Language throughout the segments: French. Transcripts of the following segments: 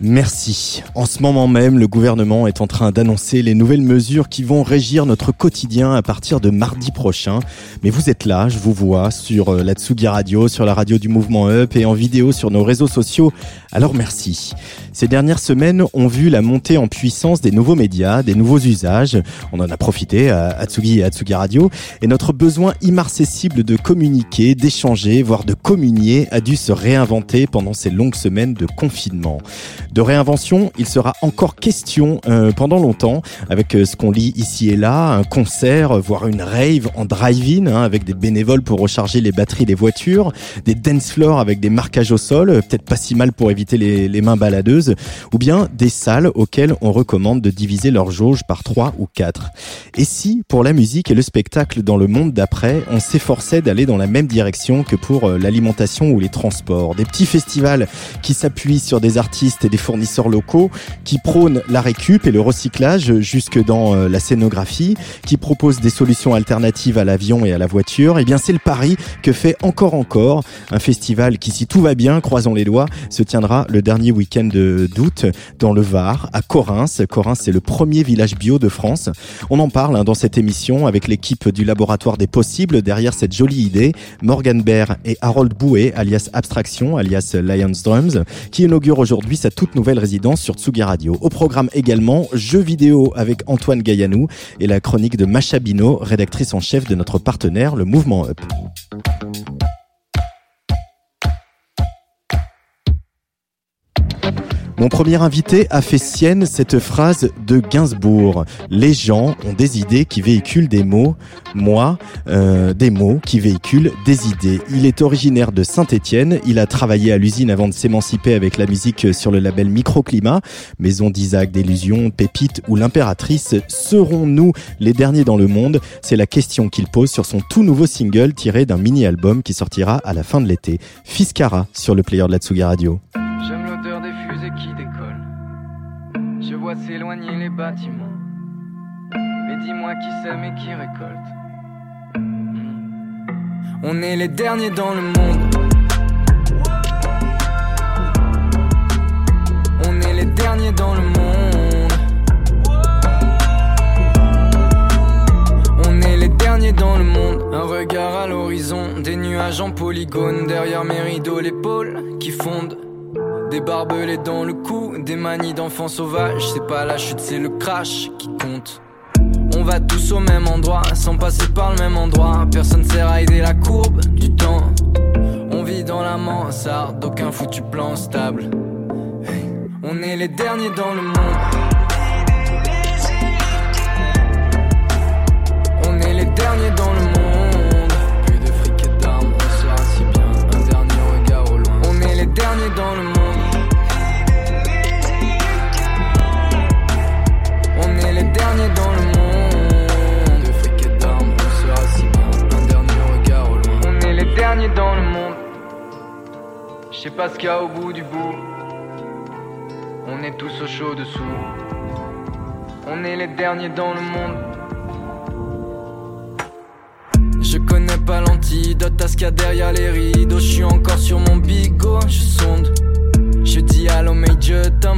Merci. En ce moment même, le gouvernement est en train d'annoncer les nouvelles mesures qui vont régir notre quotidien à partir de mardi prochain. Mais vous êtes là, je vous vois sur euh, la Tsugi Radio, sur la radio du mouvement Up et en vidéo sur nos réseaux sociaux. Alors merci. Ces dernières semaines ont vu la montée en puissance des nouveaux médias, des nouveaux usages. On en a profité à Tsugi et à Radio. Et notre besoin immarcessible de communiquer, d'échanger, voire de communier a dû se réinventer pendant ces longues semaines de confinement. De réinvention, il sera encore question euh, pendant longtemps avec euh, ce qu'on lit ici et là, un concert, voire une rave en drive-in hein, avec des bénévoles pour recharger les batteries des voitures, des dance floors avec des marquages au sol, euh, peut-être pas si mal pour éviter les, les mains baladeuses, ou bien des salles auxquelles on recommande de diviser leur jauge par 3 ou 4. Et si, pour la musique et le spectacle dans le monde d'après, on s'efforçait d'aller dans la même direction que pour l'alimentation ou les transports, des petits festivals qui s'appuient sur des artistes et des fournisseurs locaux, qui prônent la récup et le recyclage jusque dans euh, la scénographie, qui proposent des solutions alternatives à l'avion et à la voiture. Et eh bien, c'est le pari que fait encore encore un festival qui, si tout va bien, croisons les doigts, se tiendra le dernier week-end d'août dans le Var, à Corins. Corins, c'est le premier village bio de France. On en parle hein, dans cette émission avec l'équipe du laboratoire des possibles derrière cette jolie idée, Morgan Baer et Harold Bouet, alias Abstraction, alias Lions Drums, qui inaugure aujourd'hui sa toute nouvelle résidence sur Tsugi Radio. Au programme également, jeux vidéo avec Antoine Gaillanou et la chronique de Macha Bino, rédactrice en chef de notre partenaire, le Mouvement Up. Mon premier invité a fait sienne cette phrase de Gainsbourg. Les gens ont des idées qui véhiculent des mots. Moi, euh, des mots qui véhiculent des idées. Il est originaire de Saint-Étienne. Il a travaillé à l'usine avant de s'émanciper avec la musique sur le label Microclimat. Maison d'Isaac, d'Illusion, Pépite ou l'Impératrice. Serons-nous les derniers dans le monde? C'est la question qu'il pose sur son tout nouveau single tiré d'un mini-album qui sortira à la fin de l'été. Fiscara sur le player de la Tsuga Radio. S'éloigner les bâtiments. Mais dis-moi qui sème et qui récolte. Hmm. On est les derniers dans le monde. On est les derniers dans le monde. On est les derniers dans le monde. Un regard à l'horizon, des nuages en polygone. Derrière mes rideaux, l'épaule qui fondent. Des barbelés dans le cou, des manies d'enfants sauvages. C'est pas la chute, c'est le crash qui compte. On va tous au même endroit, sans passer par le même endroit. Personne sert à aider la courbe du temps. On vit dans la mansarde, d'aucun foutu plan stable. On est les derniers dans le monde. On est les derniers dans le monde. Plus de fric et d'armes, on sera si bien. Un dernier regard au loin. On est les derniers dans le monde. Dans le monde. De fric et d'armes, on sera si bien. Un dernier regard au loin. On est les derniers dans le monde. Je sais pas ce qu'il y a au bout du bout. On est tous au chaud dessous. On est les derniers dans le monde. Je connais pas l'antidote à ce qu'il y a derrière les rideaux. Je suis encore sur mon bigot, je sonde. Je dis allô mais je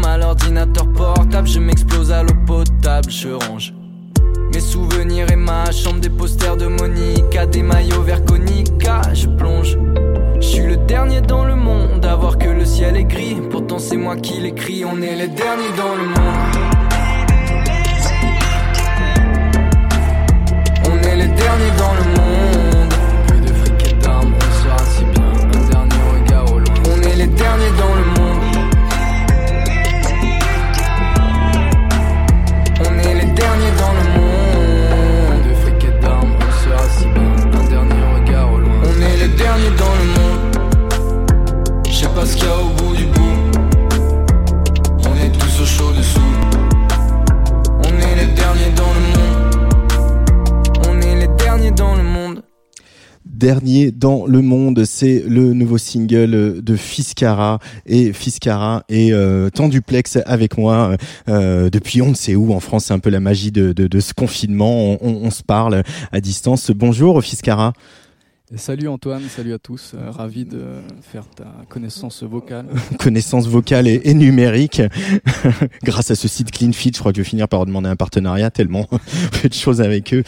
à l'ordinateur portable Je m'explose à l'eau potable, je range mes souvenirs et ma chambre, des posters de Monica, des maillots vert Conica, je plonge. Je suis le dernier dans le monde à voir que le ciel est gris. Pourtant c'est moi qui l'écris, on est les derniers dans le monde. On est les derniers dans le monde. Plus de fric et d'armes, on sera si bien. Un dernier regard au loin. On est les derniers dans le monde. Derniers dans le monde. Dernier dans le monde. C'est le nouveau single de Fiscara et Fiscara est euh, duplex avec moi euh, depuis on ne sait où en France. C'est un peu la magie de, de, ce confinement. On, on, se parle à distance. Bonjour Fiscara. Salut Antoine, salut à tous. Euh, ravi de faire ta connaissance vocale. connaissance vocale et, numérique. Grâce à ce site CleanFit, je crois que je vais finir par demander un partenariat tellement peu de choses avec eux.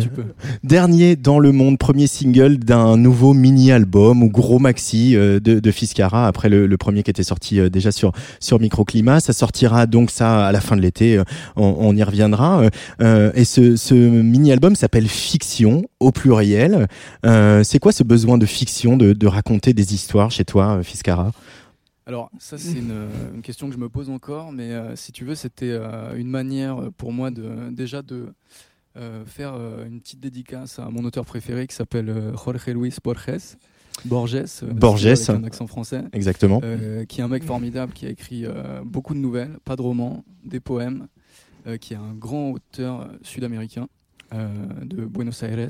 tu peux. Dernier dans le monde, premier single d'un nouveau mini-album ou gros maxi de, de Fiscara après le, le, premier qui était sorti déjà sur sur Microclimat. Ça sortira donc ça à la fin de l'été. On, on, y reviendra. et ce, ce mini-album s'appelle Fiction au pluriel. Euh, c'est quoi ce besoin de fiction, de, raconter des histoires chez toi, euh, Fiscara alors ça c'est une, question que je me pose encore, mais euh, si tu veux c'était une manière pour moi de déjà de faire une petite dédicace à mon auteur préféré qui s'appelle Jorge Luis Borges. Borges, Borges, avec un accent français, exactement, qui est un mec formidable, qui a écrit beaucoup de nouvelles, pas de romans, des poèmes, qui est un grand auteur sud-américain de Buenos Aires, euh,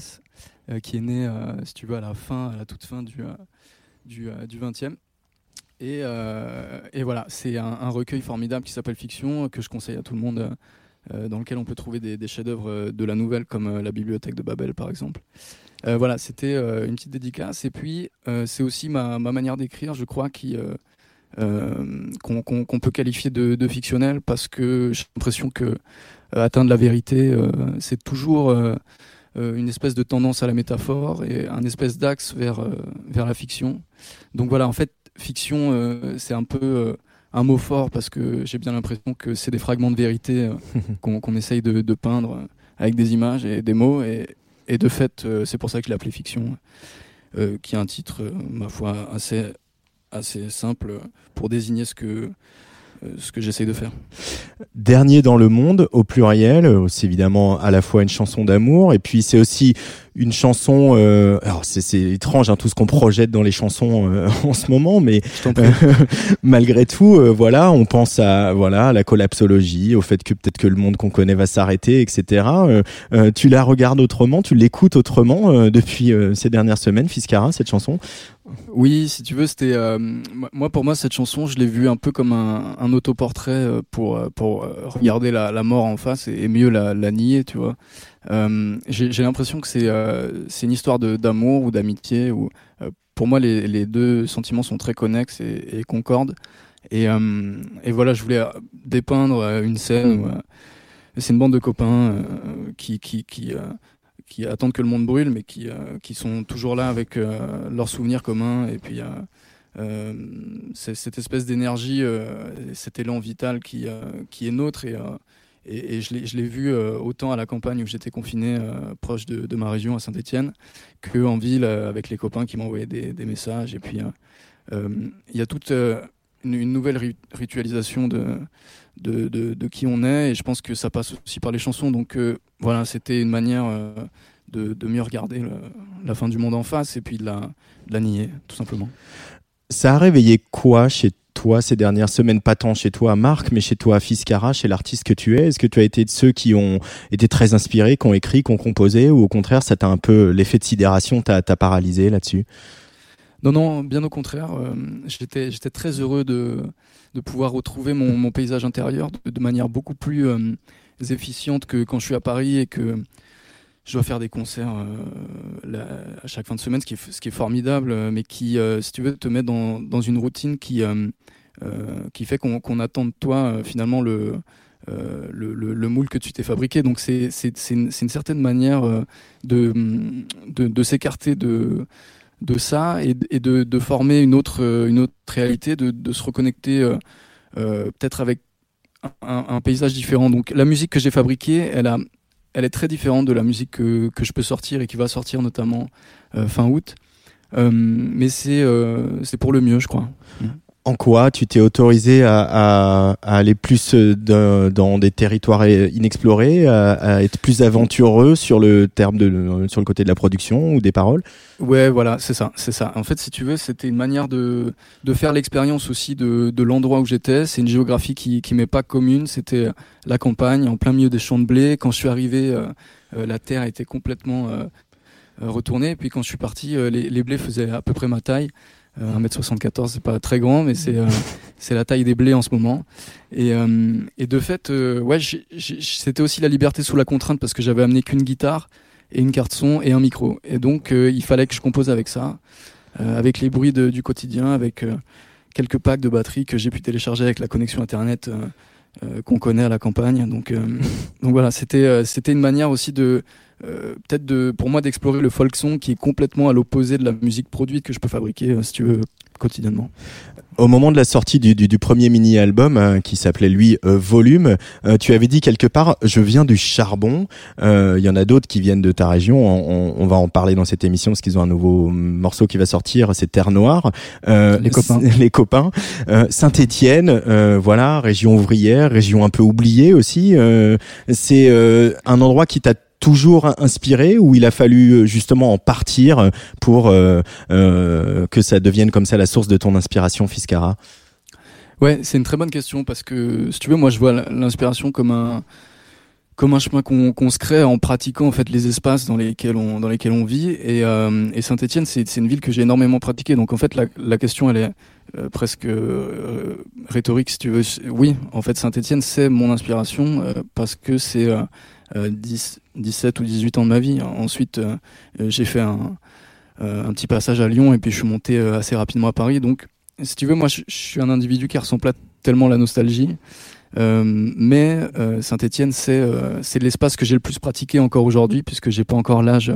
qui est né, euh, si tu veux, à la fin, à la toute fin du, euh, du, du 20e. Et, et, voilà, c'est un, recueil formidable qui s'appelle Fiction, que je conseille à tout le monde, dans lequel on peut trouver des, chefs-d'œuvre de la nouvelle, comme la bibliothèque de Babel, par exemple. voilà, c'était une petite dédicace. Et puis, c'est aussi ma, ma manière d'écrire, je crois, qui. qu'on peut qualifier de, de, fictionnel parce que j'ai l'impression que atteindre la vérité, c'est toujours euh, une espèce de tendance à la métaphore et un espèce d'axe vers, euh, vers la fiction. Donc voilà, en fait, fiction, euh, c'est un peu un mot fort parce que j'ai bien l'impression que c'est des fragments de vérité qu'on essaye de, de, peindre avec des images et des mots. Et, et de fait, c'est pour ça que je l'ai appelé fiction, qui est un titre, ma foi, assez, assez simple pour désigner ce que, euh, ce que j'essaye de faire. Dernier dans le monde, au pluriel, euh, c'est évidemment à la fois une chanson d'amour, et puis c'est aussi une chanson. Euh, alors c'est étrange hein, tout ce qu'on projette dans les chansons euh, en ce moment, mais malgré tout, voilà, on pense à voilà la collapsologie, au fait que peut-être que le monde qu'on connaît va s'arrêter, etc. tu la regardes autrement, tu l'écoutes autrement depuis ces dernières semaines, Fiscara, cette chanson? Oui, si tu veux, c'était moi pour moi cette chanson, je l'ai vue un peu comme un, autoportrait pour pour regarder la, la, mort en face et, mieux la, nier, tu vois. J'ai l'impression que c'est une histoire d'amour ou d'amitié. Ou pour moi, les, les, deux sentiments sont très connexes et, et concordent. Et, et, voilà, je voulais dépeindre une scène c'est une bande de copains qui qui qui qui attendent que le monde brûle, mais qui, euh, qui sont toujours là avec euh, leurs souvenirs communs. Et puis, euh, cette espèce d'énergie, cet élan vital qui, qui est nôtre. Et, et, et je l'ai vu autant à la campagne où j'étais confiné, proche de, ma région, à Saint-Etienne, qu'en ville, avec les copains qui m'envoyaient des, messages. Et puis, il y a toute une, nouvelle ritualisation de, de, de, qui on est. Et je pense que ça passe aussi par les chansons. Donc voilà, c'était une manière euh, de, de, mieux regarder la fin du monde en face et puis de la, de la nier, tout simplement. Ça a réveillé quoi chez toi ces dernières semaines, pas tant chez toi Marc, mais chez toi Fiscara, chez l'artiste que tu es Est-ce que tu as été de ceux qui ont été très inspirés, qui ont écrit, qui ont composé, ou au contraire, ça t'a un peu l'effet de sidération t'a paralysé là-dessus? Non, non, bien au contraire. Euh, j'étais, très heureux de, de pouvoir retrouver mon, paysage intérieur de, manière beaucoup plus euh, efficiente que quand je suis à Paris et que je dois faire des concerts euh, à chaque fin de semaine, ce qui est, formidable, mais qui, si tu veux, te met dans, dans une routine qui, qui fait qu'on attend de toi finalement le, le, le, moule que tu t'es fabriqué. Donc c'est une, certaine manière de, de s'écarter de, de ça et, de, former une autre, autre réalité, de, se reconnecter peut-être avec un, paysage différent. Donc la musique que j'ai fabriquée, elle, a, elle est très différente de la musique que, je peux sortir et qui va sortir notamment euh, fin août. Euh, mais c'est euh, pour le mieux, je crois. Mm en quoi tu t'es autorisé à, aller plus euh, dans des territoires inexplorés, à, être plus aventureux sur le terme de sur le côté de la production ou des paroles? Ouais, voilà, c'est ça, c'est ça. En fait, si tu veux, c'était une manière de faire l'expérience aussi de, l'endroit où j'étais. C'est une géographie qui qui m'est pas commune. C'était la campagne, en plein milieu des champs de blé. Quand je suis arrivé, euh, euh, la terre était complètement retournée. Et puis quand je suis parti, les blés faisaient à peu près ma taille. 1m74, euh, c'est pas très grand, mais c'est euh, c'est la taille des blés en ce moment. Et, euh, et de fait, ouais, c'était aussi la liberté sous la contrainte parce que j'avais amené qu'une guitare et une carte son et un micro. Et donc il fallait que je compose avec ça, avec les bruits du quotidien, avec quelques packs de batteries que j'ai pu télécharger avec la connexion internet qu'on connaît à la campagne. Donc, donc voilà, c'était c'était une manière aussi de peut-être de pour moi d'explorer le folk song qui est complètement à l'opposé de la musique produite que je peux fabriquer si tu veux quotidiennement. Au moment de la sortie du, du, du premier mini-album hein, qui s'appelait lui euh, Volume, euh, tu avais dit quelque part je viens du charbon. Il euh, y en a d'autres qui viennent de ta région. On, on, va en parler dans cette émission parce qu'ils ont un nouveau morceau qui va sortir, c'est Terre Noire. les copains. Les copains. Saint-Étienne, voilà, région ouvrière, région un peu oubliée aussi. c'est un endroit qui t'a toujours inspiré ou il a fallu euh, justement en partir pour euh, euh, que ça devienne comme ça la source de ton inspiration, Fiscara Ouais, c'est une très bonne question parce que si tu veux, moi je vois l'inspiration comme un comme un chemin qu'on se crée en pratiquant en fait les espaces dans lesquels on dans lesquels on vit. Et, et Saint-Étienne c'est une ville que j'ai énormément pratiquée. Donc en fait la, la question elle est presque rhétorique si tu veux. Oui en fait Saint-Étienne c'est mon inspiration parce que c'est 10, 17 ou 18 ans de ma vie. Ensuite, euh, j'ai fait un, euh, petit passage à Lyon et puis je suis monté euh, assez rapidement à Paris. Donc, si tu veux, moi, je, suis un individu qui ressent tellement la nostalgie. mais Saint-Étienne, c'est c'est l'espace que j'ai le plus pratiqué encore aujourd'hui, puisque j'ai pas encore l'âge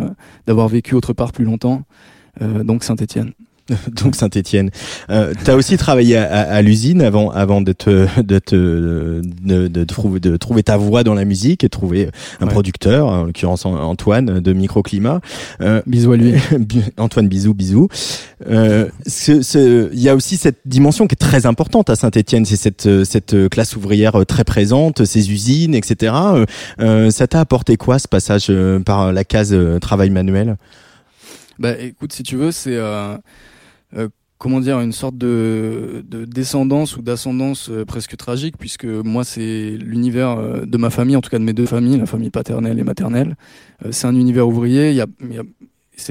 d'avoir vécu autre part plus longtemps. donc Saint-Étienne. donc Saint-Étienne. Euh, tu as aussi travaillé à, à, l'usine avant, avant de, te, de, te, de, de, trouver, de trouver ta voix dans la musique et trouver un producteur, en l'occurrence Antoine de Microclimat. Euh, bisous à lui. Antoine, bisous, bisous. Euh, il y a aussi cette dimension qui est très importante à Saint-Étienne, c'est cette, cette classe ouvrière très présente, ces usines, etc. Euh, ça t'a apporté quoi ce passage euh, par la case euh, travail manuel? Bah écoute, si tu veux, c'est euh, euh, comment dire une sorte de, de descendance ou d'ascendance euh, presque tragique puisque moi c'est l'univers euh, de ma famille en tout cas de mes deux familles la famille paternelle et maternelle c'est un univers ouvrier il y a, y a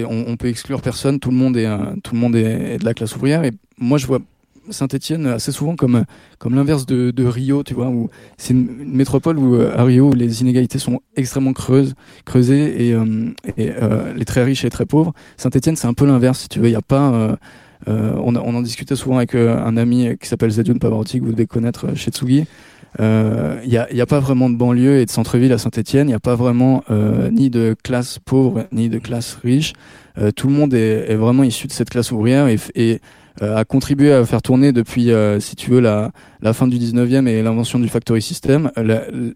on, on, peut exclure personne tout le monde est tout le monde est, est, de la classe ouvrière et moi je vois Saint-Etienne assez souvent comme, comme l'inverse de, de, Rio, tu vois, où c'est une, métropole où à Rio les inégalités sont extrêmement creuses, creusées et, euh, et euh, les très riches et les très pauvres. Saint-Etienne, c'est un peu l'inverse, si tu veux. Il n'y a pas. Euh, euh on, on, en discutait souvent avec un ami qui s'appelle Zedune Pavarotti, que vous devez connaître chez Tsugi. Il n'y a, y a, pas vraiment de banlieue et de centre-ville à Saint-Etienne. Il n'y a pas vraiment ni de classe pauvre ni de classe riche. tout le monde est, est, vraiment issu de cette classe ouvrière et, et euh, a contribué à faire tourner depuis, euh, si tu veux, la, la fin du 19e et l'invention du factory system,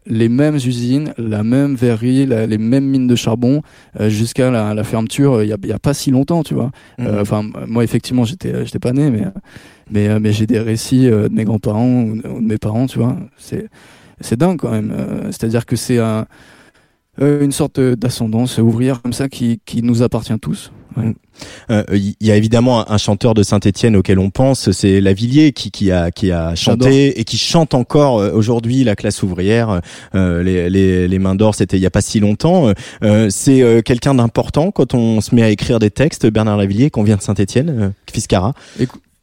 les mêmes usines, la même verrerie, les mêmes mines de charbon, euh, jusqu'à la, la, fermeture, il n'y a, y a, pas si longtemps, tu vois. Mmh. Enfin, moi, effectivement, j'étais j'étais pas né, mais, mais, mais j'ai des récits de mes grands-parents ou de mes parents, tu vois. C'est c'est dingue quand même. C'est-à-dire que c'est un, une sorte d'ascendance ouvrière comme ça qui, qui nous appartient tous. Il euh, y a évidemment un, chanteur de Saint-Étienne auquel on pense, c'est Lavillier qui, qui a qui a chanté et qui chante encore euh, aujourd'hui la classe ouvrière. Euh, les, les, les, mains d'or, c'était il y a pas si longtemps. Euh, c'est quelqu'un d'important quand on se met à écrire des textes. Bernard Lavillier, qu'on vient de Saint-Étienne, Fiscara.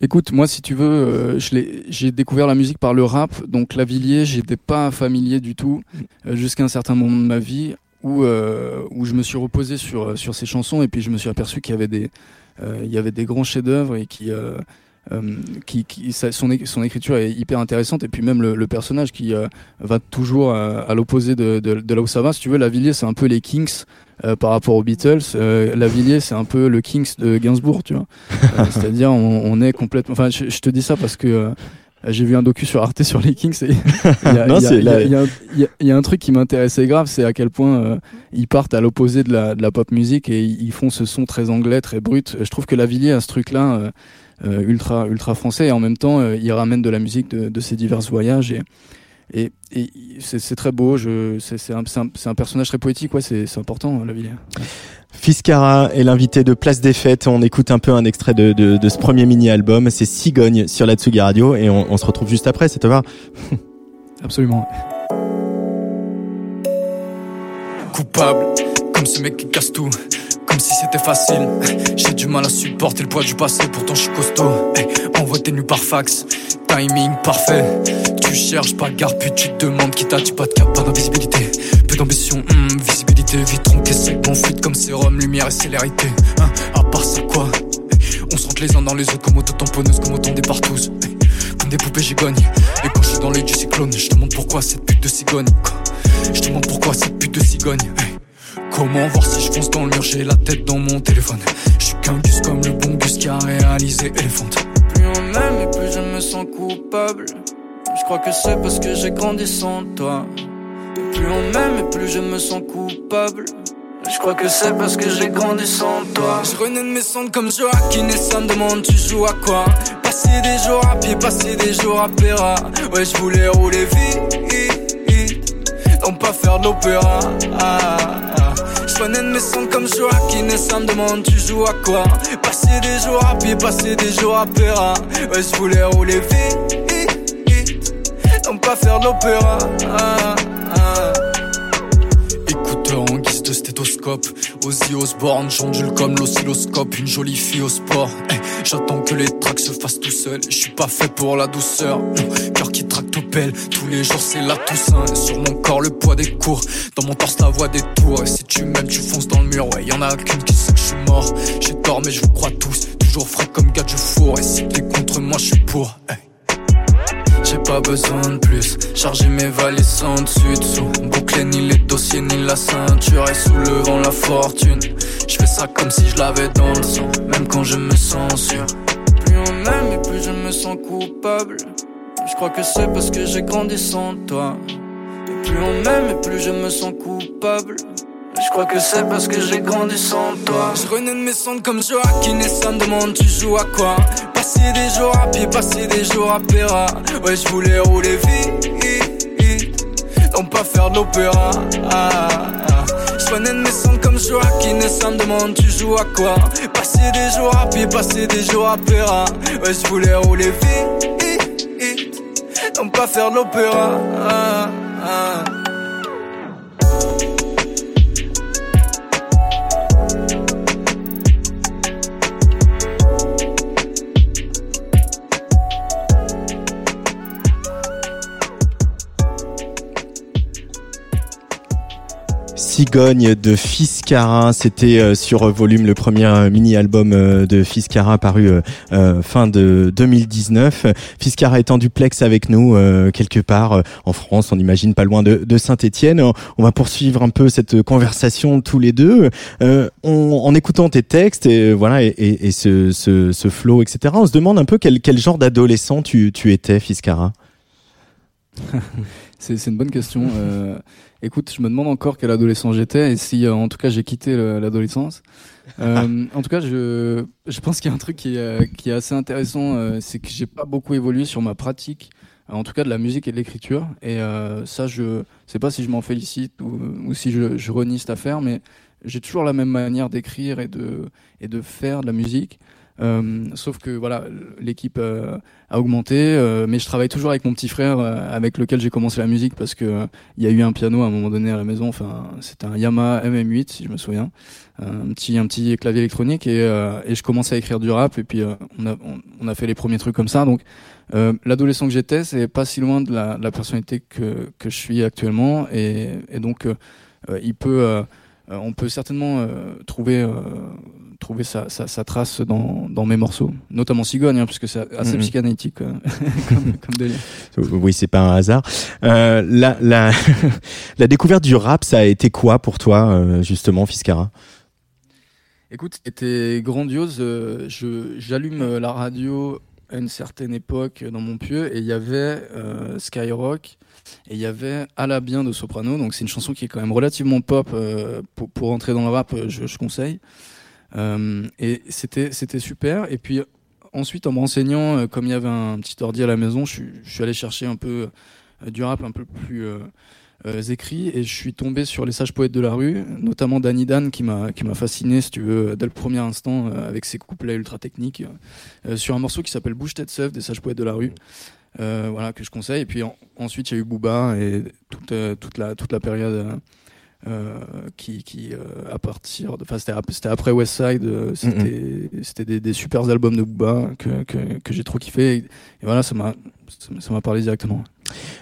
Écoute, moi, si tu veux, j'ai découvert la musique par le rap, donc Lavillier, j'étais pas familier du tout jusqu'à un certain moment de ma vie où, euh, où je me suis reposé sur, sur ces chansons et puis je me suis aperçu qu'il y avait des, euh, il y avait des grands chefs-d'œuvre et qui, euh, euh qui, qui son, son, écriture est hyper intéressante et puis même le, le personnage qui euh, va toujours à, l'opposé de, de, de, là où ça va. Si tu veux, Lavillier, c'est un peu les Kings. Euh, par rapport aux Beatles, euh, Lavillier c'est un peu le Kings de Gainsbourg, tu vois. C'est-à-dire on, on, est complètement. Enfin, je, je, te dis ça parce que euh, j'ai vu un docu sur Arte sur les Kings. Il y a un truc qui m'intéressait grave, c'est à quel point euh, ils partent à l'opposé de la, de la pop musique et ils font ce son très anglais, très brut. Je trouve que Lavillier a ce truc-là euh, euh, ultra ultra français et en même temps il ramène de la musique de, de ses divers voyages et et, et c'est très beau. C'est un, un, un, personnage très poétique, ouais, c'est important, Lavillier. Fiscara est l'invité de Place des Fêtes. On écoute un peu un extrait de, de, de ce premier mini-album. C'est Cigogne sur la Tsugi Radio et on, on, se retrouve juste après, ça te va Absolument. Coupable, comme ce mec qui casse tout. Comme si c'était facile. J'ai du mal à supporter le poids du passé, pourtant je suis costaud. Envoie tes nus par fax, timing parfait. Tu cherches pas garde, puis tu te demandes qui t'a dit pas de cap, pas d'invisibilité. Peu d'ambition, hmm, visibilité vite tronqué sec, en fuite comme sérum, lumière et célérité. Hein, à part ça, quoi? On se rentre les uns dans les autres comme auto-tamponneuse, comme autant des partous. Comme des poupées gigogne. Et quand je suis dans l'œil du cyclone, je te demande pourquoi cette pute de cigogne. Je te demande pourquoi cette pute de cigogne. Comment voir si je fonce dans le mur, j'ai la tête dans mon téléphone. Je suis qu'un gus comme le bon gus qui a réalisé Elephant. Plus on m'aime et plus je me sens coupable. Je crois que c'est parce que j'ai grandi sans toi. Et plus on m'aime et plus je me sens coupable. Je crois que c'est parce que j'ai grandi sans toi. Je renais de mes cendres comme Joaquin et ça me demande tu joues à quoi? Passer des jours à pied, passer des jours à Péra. Ouais, je voulais rouler vite, non pas faire l'opéra. Ah, ah. Je de mes cendres comme Joaquin et ça me demande tu joues à quoi? Passer des jours à pied, passer des jours à Péra. Ouais, je voulais rouler vite, non pas faire de l'opéra. Ah, ah. Écouteur en guise de stéthoscope. Ozzy Osbourne, j'ondule comme l'oscilloscope. Une jolie fille au sport. Eh, j'attends que les tracks se fassent tout seul. Je suis pas fait pour la douceur. Cœur qui tracte au pelle. Tous les jours c'est la Toussaint. Sur mon corps le poids des cours. Dans mon torse la voix des tours. Et si tu m'aimes, tu fonces dans le mur. Ouais, y en a qu'une qui sait que je suis mort. J'ai tort, mais je crois tous. Toujours frais comme gars du four. Et si t'es contre moi, je suis pour. J'ai pas besoin de plus. Charger mes valises sans dessus dessous. Boucler ni les dossiers ni la ceinture. Et soulevant la fortune. Je fais ça comme si je l'avais dans le sang. Même quand je me sens sûr. Plus on m'aime et plus je me sens coupable. Je crois que c'est parce que j'ai grandi sans toi. Et plus on m'aime et plus je me sens coupable. Je crois que c'est parce que j'ai grandi sans toi. Je renais de mes cendres comme Joaquin et ça me demande tu joues à quoi? Passer des jours à pied, passer des jours à Péra. Ouais, je voulais rouler vite, non pas faire de l'opéra. Ah. Je renais de mes cendres comme Joaquin et ça me demande tu joues à quoi? Passer des jours à pied, passer des jours à Péra. Ouais, je voulais rouler vite, non pas faire de l'opéra. De Fiscara, c'était euh, sur Volume le premier euh, mini-album euh, de Fiscara paru fin de 2019. Fiscara est en duplex avec nous quelque part en France, on imagine pas loin de, Saint-Étienne. On va poursuivre un peu cette conversation tous les deux en écoutant tes textes et voilà et, ce, flow etc. On se demande un peu quel, quel genre d'adolescent tu, tu étais Fiscara? c'est une bonne question. Écoute, je me demande encore quel adolescent j'étais et si, euh, en tout cas, j'ai quitté l'adolescence. euh, en tout cas, je, je pense qu'il y a un truc qui, est, qui est assez intéressant, euh, c'est que j'ai pas beaucoup évolué sur ma pratique, en tout cas de la musique et de l'écriture. Et euh, ça, je sais pas si je m'en félicite ou, ou, si je, je renie cette affaire, mais j'ai toujours la même manière d'écrire et de, et de faire de la musique. Euh, sauf que voilà, l'équipe euh, a augmenté, euh, mais je travaille toujours avec mon petit frère, avec lequel j'ai commencé la musique parce que il y a eu un piano à un moment donné à la maison. Enfin, c'était un Yamaha MM8 si je me souviens, un petit un petit clavier électronique et, et je commençais à écrire du rap et puis on a on, a fait les premiers trucs comme ça. Donc l'adolescent que j'étais, c'est pas si loin de la, personnalité que que je suis actuellement et, et donc il peut on peut certainement trouver trouver sa, sa, trace dans, dans, mes morceaux, notamment Cigogne, hein, puisque c'est assez mm-hmm. psychanalytique euh, comme, comme délire. Oui, c'est pas un hasard. Euh, la, la, la découverte du rap, ça a été quoi pour toi, euh, justement, Fiscara Écoute, c'était grandiose. Euh, je J'allume la radio à une certaine époque dans mon pieu et il y avait Skyrock et il y avait À la bien de Soprano. Donc c'est une chanson qui est quand même relativement pop pour, pour entrer dans le rap, je, je conseille. Euh, et c'était c'était super. Et puis ensuite, en me renseignant, euh, comme il y avait un petit ordi à la maison, je, je suis allé chercher un peu euh, du rap un peu plus euh, écrits et je suis tombé sur les sages poètes de la rue, notamment Danny Dan qui m'a qui m'a fasciné, si tu veux, dès le premier instant avec ses couplets ultra techniques, sur un morceau qui s'appelle Bouge tête seuf des sages poètes de la rue. voilà que je conseille et puis ensuite il y a eu Booba et toute toute la toute la période euh, qui, qui euh, à partir de, enfin c'était après West Side, euh, c'était mm-hmm. c'était des, des super albums de Booba que, que, que j'ai trop kiffé. Et, voilà, ça m'a ça m'a parlé directement.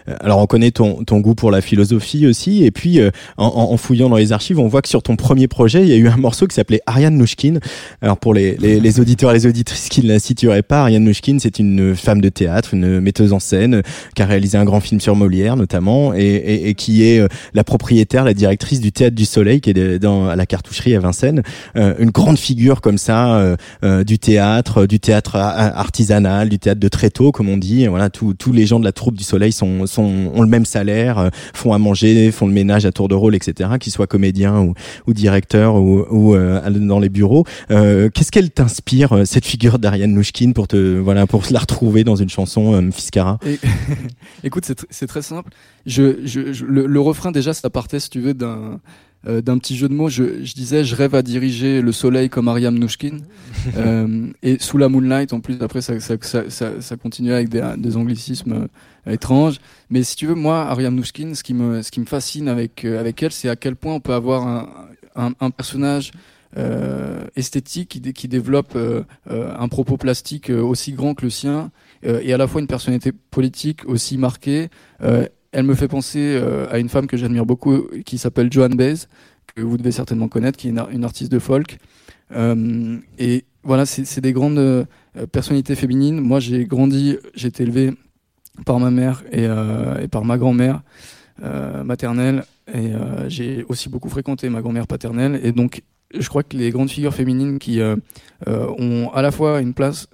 Euh, alors on connaît ton, ton goût pour la philosophie aussi, et puis euh, en, en, fouillant dans les archives, on voit que sur ton premier projet, il y a eu un morceau qui s'appelait Ariane Nouchkine. Alors pour les, les, les, auditeurs et les auditrices qui ne la situeraient pas, Ariane Nouchkine, c'est une femme de théâtre, une metteuse en scène, qui a réalisé un grand film sur Molière notamment, et, et, et qui est euh, la propriétaire, la directrice du Théâtre du Soleil, qui est dans, à la Cartoucherie à Vincennes, une grande figure comme ça du théâtre, du théâtre artisanal, du théâtre de tréteau, comme on dit. Voilà, tous les gens de la troupe du Soleil sont ont le même salaire, euh, font à manger, font le ménage à tour de rôle, etc. Qu'ils soient comédiens ou, ou directeurs ou, ou euh, dans les bureaux. Euh, qu'est-ce qu'elle t'inspire cette figure d'Ariane Nouchkine pour te voilà pour la retrouver dans une chanson Fiscara Écoute, c'est très simple. Je, je, le, refrain déjà, ça partait si tu veux d'un euh, d'un petit jeu de mots, je, je, disais je rêve à diriger le soleil comme Ariam Nouchkine. Euh, et sous la moonlight en plus après ça, ça, ça, ça, continuait avec des, des anglicismes euh, étranges. Mais si tu veux moi Ariam Nouchkine ce qui me ce qui me fascine avec euh, avec elle c'est à quel point on peut avoir un, un, un personnage euh, esthétique qui, qui développe euh, un propos plastique aussi grand que le sien et à la fois une personnalité politique aussi marquée elle me fait penser euh, à une femme que j'admire beaucoup qui s'appelle Joan Baez, que vous devez certainement connaître, qui est une, artiste de folk. Euh, et voilà, c'est des grandes euh, personnalités féminines. Moi, j'ai grandi, j'ai été élevé par ma mère et, par ma grand-mère maternelle. Et j'ai aussi beaucoup fréquenté ma grand-mère paternelle. Et donc, je crois que les grandes figures féminines qui ont à la fois une place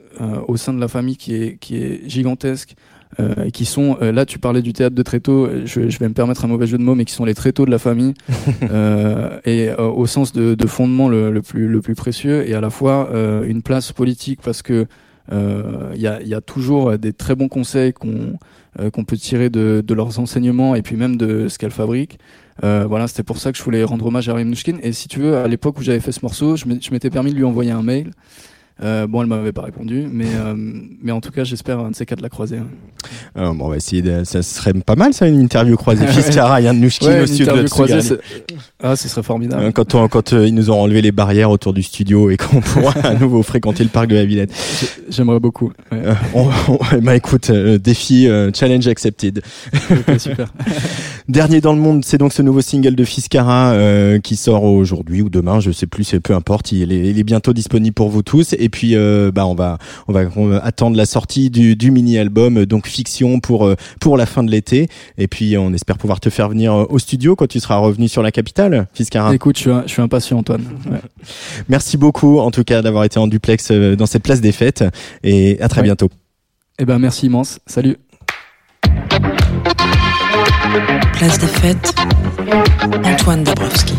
au sein de la famille qui est, qui est gigantesque, euh, qui sont euh, là tu parlais du théâtre de tréteau je, je, vais me permettre un mauvais jeu de mots mais qui sont les tréteaux de la famille. Euh, et euh, au sens de, de fondement le, le, plus le plus précieux et à la fois une place politique parce que il y a, y, a, toujours des très bons conseils qu'on qu'on peut tirer de, de, leurs enseignements et puis même de ce qu'elles fabriquent. Voilà c'était pour ça que je voulais rendre hommage à Rimnushkin et si tu veux à l'époque où j'avais fait ce morceau je m'étais permis de lui envoyer un mail euh, bon, elle m'avait pas répondu, mais euh, mais en tout cas, j'espère un de ces quatre la croiser. Hein. Euh, bon, on va essayer. De... Ça serait pas mal, ça, une interview croisée. Yann Nushkin ouais, au sud de croisée, Ah, ce serait formidable. Euh, quand on, quand ils nous ont enlevé les barrières autour du studio et qu'on pourra à nouveau fréquenter le parc de la Villette. J'aimerais beaucoup. Ouais. on, bah écoute, défi, challenge accepted. super. Dernier dans le monde, c'est donc ce nouveau single de Fiscara qui sort aujourd'hui ou demain, je sais plus, c'est peu importe. Il est, il est bientôt disponible pour vous tous. Et puis, euh, bah, on va, on va attendre la sortie du, du mini-album, donc fiction pour euh, pour la fin de l'été. Et puis, on espère pouvoir te faire venir euh, au studio quand tu seras revenu sur la capitale, Fiscara. Écoute, je suis, je suis impatient, Antoine. Ouais. Merci beaucoup, en tout cas, d'avoir été en duplex dans cette place des fêtes. Et à très ouais. bientôt. Eh ben, merci immense. Salut. Place des fêtes, Antoine Dabrowski.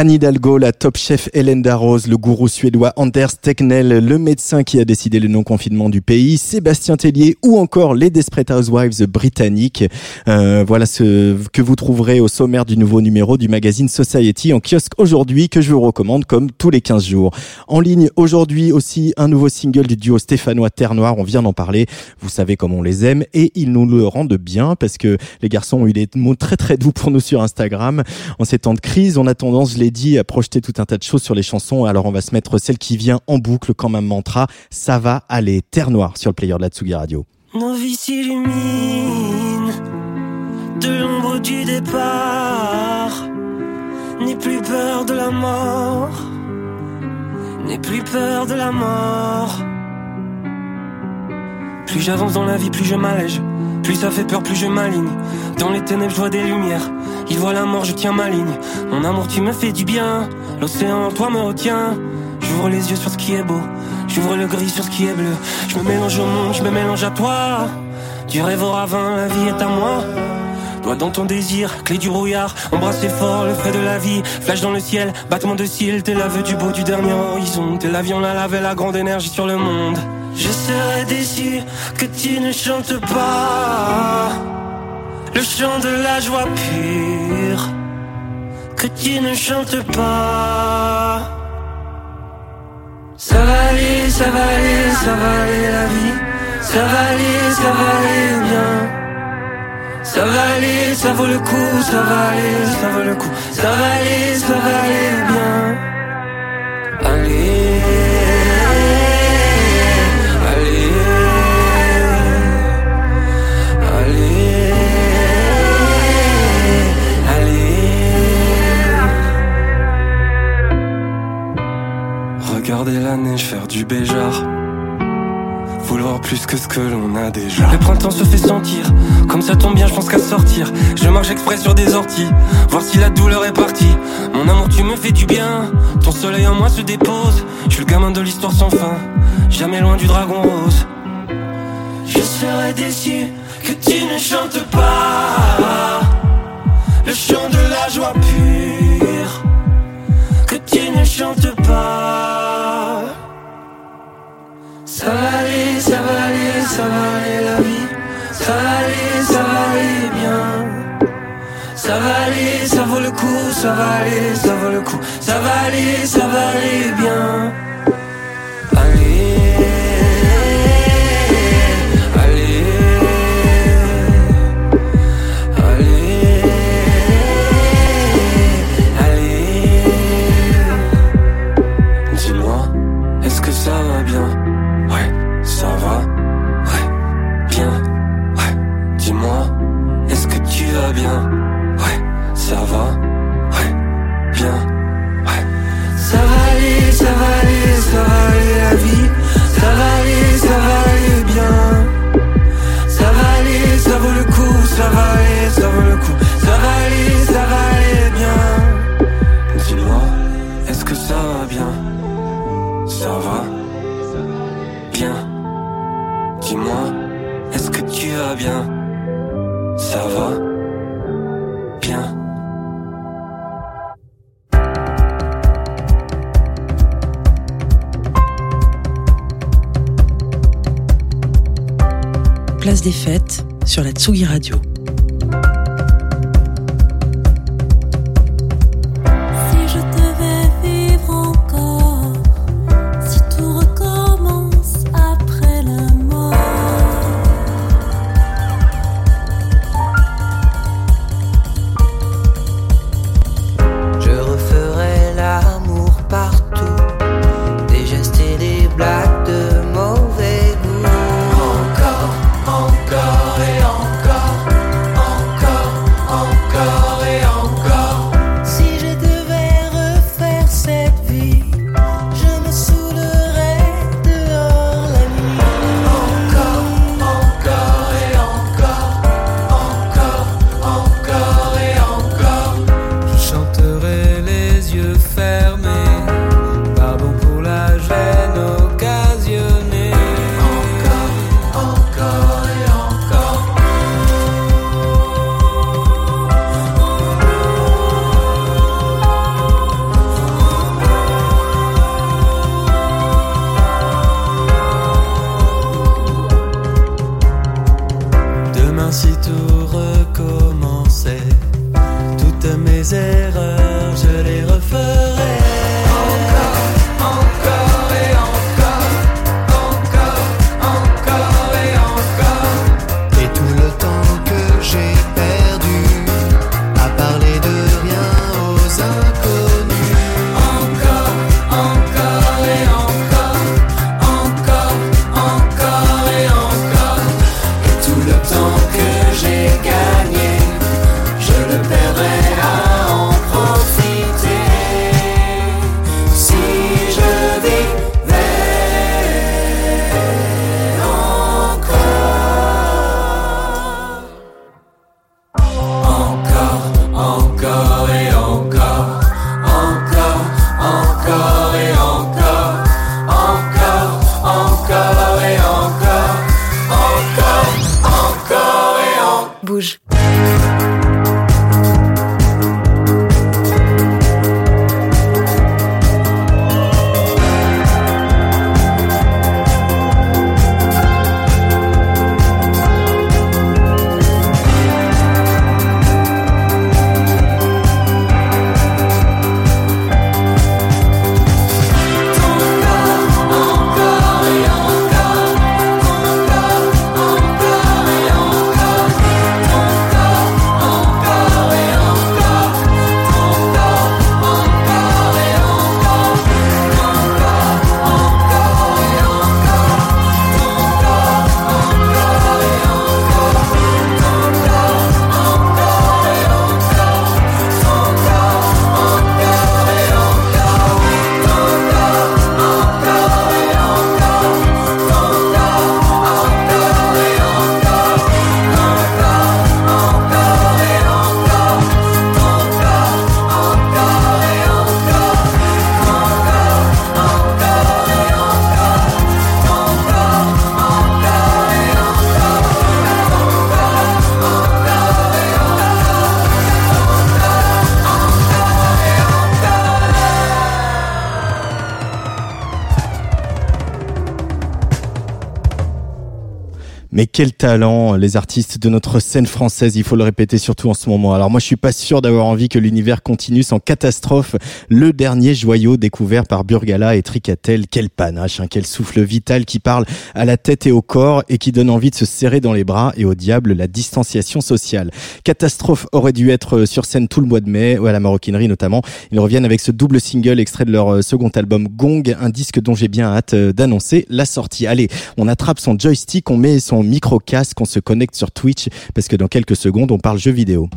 Anne Hidalgo, la top chef Hélène Darroze, le gourou suédois Anders Tegnell, le médecin qui a décidé le non-confinement du pays, Sébastien Tellier ou encore les Desperate Housewives britanniques. Euh, voilà ce que vous trouverez au sommaire du nouveau numéro du magazine Society en kiosque aujourd'hui que je vous recommande comme tous les 15 jours. En ligne aujourd'hui aussi un nouveau single du duo stéphanois Terre Noire, on vient d'en parler. Vous savez comme on les aime et ils nous le rendent bien parce que les garçons ont eu des mots très très doux pour nous sur Instagram. En ces temps de crise, on a tendance, je dit, à projeter tout un tas de choses sur les chansons. Alors on va se mettre celle qui vient en boucle comme un mantra. Ça va aller. Terre Noire sur le player de la Tsugi Radio. Nos vies s'illuminent de l'ombre du départ. N'aie plus peur de la mort. N'aie plus peur de la mort. Plus j'avance dans la vie, plus je m'allège. Plus ça fait peur, plus je m'aligne. Dans les ténèbres, je vois des lumières. Il voit la mort, je tiens ma ligne. Mon amour, tu me fais du bien. L'océan, toi me retient. J'ouvre les yeux sur ce qui est beau. J'ouvre le gris sur ce qui est bleu. Je me mélange au monde, je me mélange à toi. Du rêve au ravin, la vie est à moi. Toi dans ton désir, clé du brouillard, embrasser fort le frais de la vie, flash dans le ciel, battement de cils, t'es l'aveu du beau du dernier horizon, t'es l'avion, la lave la grande énergie sur le monde. Je serais déçu que tu ne chantes pas le chant de la joie pure, que tu ne chantes pas. Ça va aller, ça va aller, ça va aller la vie, ça va aller, ça va aller bien ça va aller, ça vaut le coup, ça va aller, ça vaut le coup, ça va aller, ça va aller bien. Allez, allez, allez, allez. Regardez la neige faire du béjar. Vouloir plus que ce que l'on a déjà. Le printemps se fait sentir, comme ça tombe bien, je pense qu'à sortir. Je marche exprès sur des orties, voir si la douleur est partie. Mon amour, tu me fais du bien, ton soleil en moi se dépose. Je suis le gamin de l'histoire sans fin, jamais loin du dragon rose. Je serais déçu que tu ne chantes pas ça va aller la vie. Ça va aller, ça va aller bien. Ça va aller, ça vaut le coup, ça va aller, ça vaut le coup. Ça va aller, ça va aller bien. Sur la Tsugi Radio. Mais quel talent, les artistes de notre scène française, il faut le répéter surtout en ce moment. Alors moi, je suis pas sûr d'avoir envie que l'univers continue sans catastrophe. Le dernier joyau découvert par Burgala et Tricatel, quel panache, hein, quel souffle vital qui parle à la tête et au corps et qui donne envie de se serrer dans les bras et au diable la distanciation sociale. Catastrophe aurait dû être sur scène tout le mois de mai, ou à la maroquinerie notamment. Ils reviennent avec ce double single extrait de leur second album Gong, un disque dont j'ai bien hâte d'annoncer la sortie. Allez, on attrape son joystick, on met son micro casque, on se connecte sur Twitch parce que dans quelques secondes on parle jeux vidéo.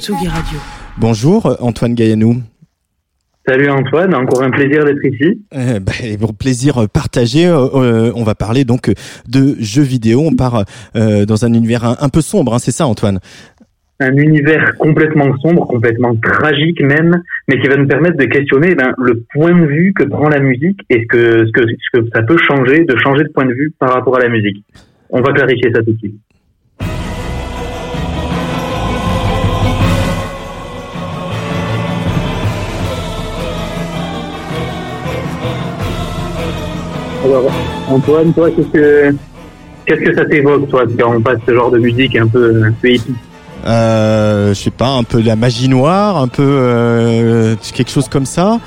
Tsugi Radio. Bonjour Antoine Gaillanou. Salut Antoine, encore un plaisir d'être ici. Euh, bah, plaisir partagé. Euh, euh, on va parler donc de jeux vidéo. On part euh, dans un univers un, peu sombre, hein, c'est ça Antoine? Un univers complètement sombre, complètement tragique même, mais qui va nous permettre de questionner ben, le point de vue que prend la musique et ce que, ce, que, ce que ça peut changer, de changer de point de vue par rapport à la musique. On va clarifier ça tout de suite. Alors, Antoine, toi, qu'est-ce que, qu'est-ce que ça t'évoque, toi, quand on passe ce genre de musique un peu, un peu épique euh, je sais pas, un peu de la magie noire, un peu euh, quelque chose comme ça.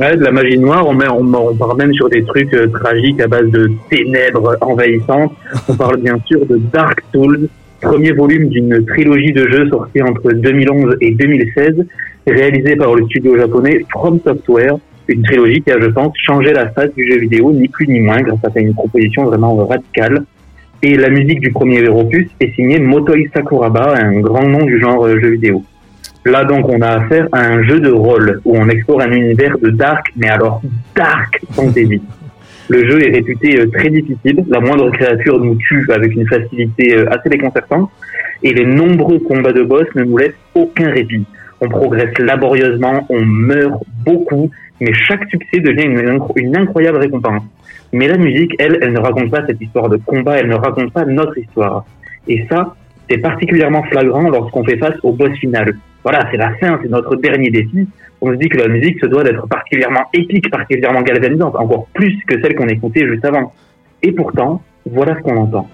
Ouais, de la magie noire, on, met, on, on part même sur des trucs euh, tragiques à base de ténèbres envahissantes. On parle bien sûr de Dark Souls, premier volume d'une trilogie de jeux sortis entre 2011 et 2016, réalisé par le studio japonais From Software, une trilogie qui a, je pense, changé la face du jeu vidéo, ni plus ni moins, grâce à une proposition vraiment radicale. Et la musique du premier opus est signée Motoi Sakuraba, un grand nom du genre euh, jeu vidéo. Là donc on a affaire à un jeu de rôle où on explore un univers de dark, mais alors dark fantasy. Le jeu est réputé euh, très difficile, la moindre créature nous tue avec une facilité euh, assez déconcertante, et les nombreux combats de boss ne nous laissent aucun répit. On progresse laborieusement, on meurt beaucoup, mais chaque succès devient une, une incroyable récompense. Mais la musique, elle, elle ne raconte pas cette histoire de combat, elle ne raconte pas notre histoire. Et ça, c'est particulièrement flagrant lorsqu'on fait face au boss final. Voilà, c'est la fin, c'est notre dernier défi. On se dit que la musique se doit d'être particulièrement épique, particulièrement galvanisante, encore plus que celle qu'on écoutait juste avant. Et pourtant, voilà ce qu'on entend.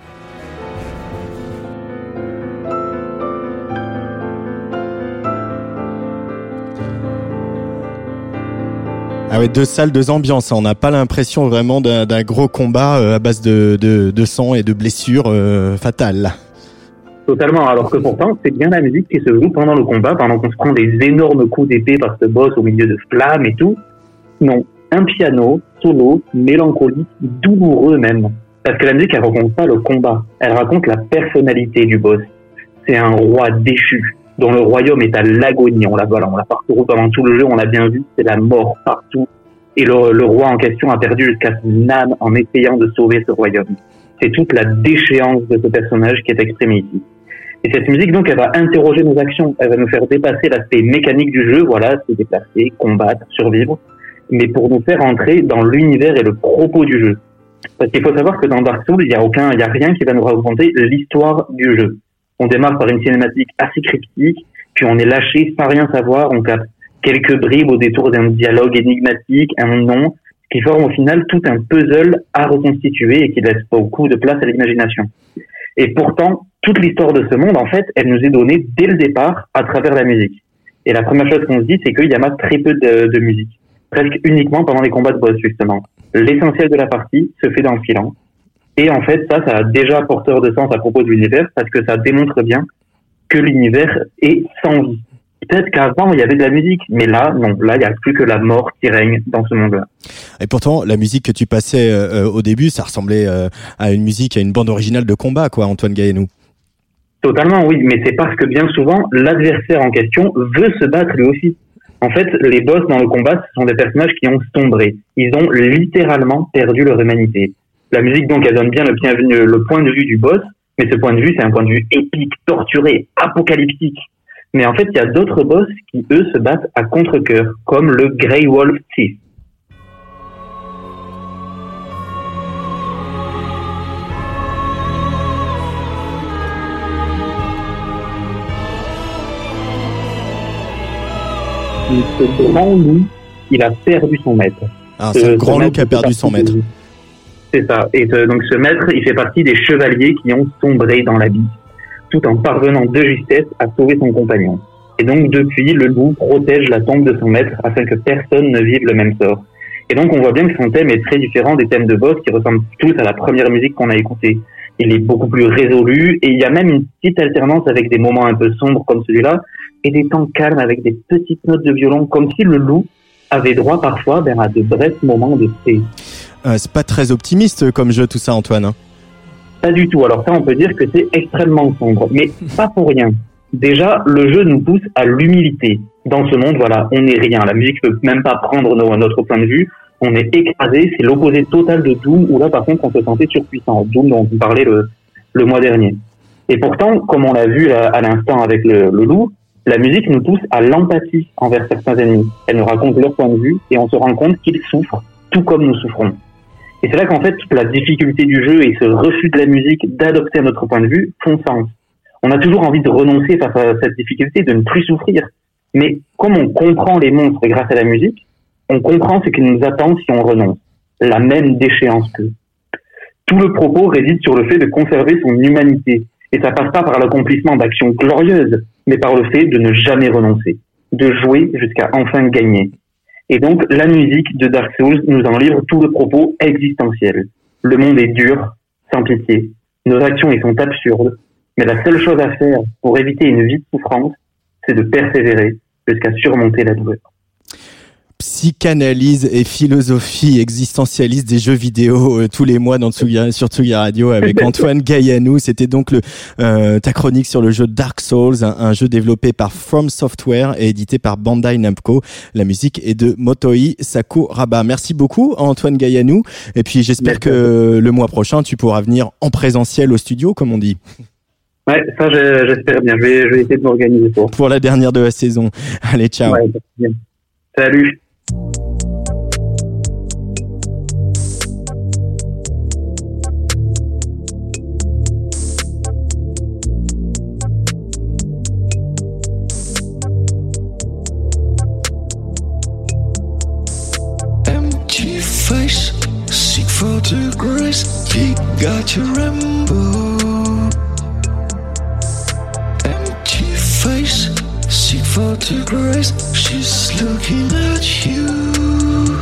Ah ouais, deux salles, deux ambiances. On n'a pas l'impression vraiment d'un gros combat euh, à base de, sang et de blessures euh, fatales. Totalement, alors que pourtant, c'est bien la musique qui se joue pendant le combat, pendant qu'on se prend des énormes coups d'épée par ce boss au milieu de flammes et tout. Non, un piano, solo, mélancolique, douloureux même. Parce que la musique, elle raconte pas le combat, elle raconte la personnalité du boss. C'est un roi déchu, dont le royaume est à l'agonie. On l'a voilà, on l'a parcouru pendant tout le jeu, on l'a bien vu, c'est la mort partout. Et le, le, roi en question a perdu jusqu'à son âme en essayant de sauver ce royaume. C'est toute la déchéance de ce personnage qui est exprimée ici. Et cette musique, donc, elle va interroger nos actions. Elle va nous faire dépasser l'aspect mécanique du jeu, voilà, se déplacer, combattre, survivre, mais pour nous faire entrer dans l'univers et le propos du jeu. Parce qu'il faut savoir que dans Dark Souls, il n'y a aucun, il y a rien qui va nous raconter l'histoire du jeu. On démarre par une cinématique assez cryptique, puis on est lâché sans rien savoir, on capte quelques bribes au détour d'un dialogue énigmatique, un nom, qui forme au final tout un puzzle à reconstituer et qui laisse beaucoup de place à l'imagination. Et pourtant, toute l'histoire de ce monde, en fait, elle nous est donnée dès le départ à travers la musique. Et la première chose qu'on se dit, c'est qu'il y a très peu de, musique, presque uniquement pendant les combats de boss, justement. L'essentiel de la partie se fait dans le silence. Et en fait, ça, ça a déjà porteur de sens à propos de l'univers parce que ça démontre bien que l'univers est sans vie. Peut-être qu'avant, il y avait de la musique, mais là, non. Là, il n'y a plus que la mort qui règne dans ce monde-là. Et pourtant, la musique que tu passais euh, au début, ça ressemblait euh, à une musique, à une bande originale de combat, quoi, Antoine Gaënou. Totalement, oui, mais c'est parce que bien souvent, l'adversaire en question veut se battre lui aussi. En fait, les boss dans le combat, ce sont des personnages qui ont sombré. Ils ont littéralement perdu leur humanité. La musique, donc, elle donne bien le, le point de vue du boss, mais ce point de vue, c'est un point de vue épique, torturé, apocalyptique. Mais en fait, il y a d'autres boss qui, eux, se battent à contre-cœur, comme le Grey Wolf 6. Ce grand loup, il a perdu son maître. Ah, c'est un grand loup qui a perdu son maître. C'est ça. Et euh, donc ce maître, il fait partie des chevaliers qui ont sombré dans la vie, tout en parvenant de justesse à sauver son compagnon. Et donc depuis, le loup protège la tombe de son maître afin que personne ne vive le même sort. Et donc on voit bien que son thème est très différent des thèmes de Boss qui ressemblent tous à la première musique qu'on a écoutée. Il est beaucoup plus résolu et il y a même une petite alternance avec des moments un peu sombres comme celui-là et des temps calmes avec des petites notes de violon comme si le loup avait droit parfois ben, à de brefs moments de paix. Euh, c'est pas très optimiste comme jeu tout ça Antoine. Hein. Pas du tout. Alors ça on peut dire que c'est extrêmement sombre, mais pas pour rien. Déjà, le jeu nous pousse à l'humilité. Dans ce monde, voilà, on n'est rien. La musique peut même pas prendre notre point de vue. On est écrasé. C'est l'opposé total de Doom, où là, par contre, on se sentait surpuissant. Doom dont on parlait le, le mois dernier. Et pourtant, comme on l'a vu à, l'instant avec le, loup, la musique nous pousse à l'empathie envers certains ennemis. Elle nous raconte leur point de vue et on se rend compte qu'ils souffrent, tout comme nous souffrons. Et c'est là qu'en fait, toute la difficulté du jeu et ce refus de la musique d'adopter notre point de vue font sens on a toujours envie de renoncer face à cette difficulté, de ne plus souffrir. Mais comme on comprend les monstres grâce à la musique, on comprend ce qui nous attend si on renonce. La même déchéance qu'eux. Tout le propos réside sur le fait de conserver son humanité. Et ça passe pas par l'accomplissement d'actions glorieuses, mais par le fait de ne jamais renoncer. De jouer jusqu'à enfin gagner. Et donc, la musique de Dark Souls nous en livre tout le propos existentiel. Le monde est dur, sans pitié. Nos actions y sont absurdes. Mais la seule chose à faire pour éviter une vie de souffrance, c'est de persévérer jusqu'à surmonter la douleur. Psychanalyse et philosophie existentialiste des jeux vidéo euh, tous les mois dans Tsugi, sur Tsugi Radio avec Antoine Gaillanou. C'était donc le, euh, ta chronique sur le jeu Dark Souls, un, jeu développé par From Software et édité par Bandai Namco. La musique est de Motoi Sakuraba. Merci beaucoup Antoine Gaillanou. Et puis j'espère que le mois prochain tu pourras venir en présentiel au studio comme on dit. Ouais, ça j'espère bien. Je vais, je vais essayer de m'organiser pour. Pour la dernière de la saison. Allez, ciao. Ouais, Salut. Empty face, seek for grace, he got your rainbow. photographs. She's looking at you.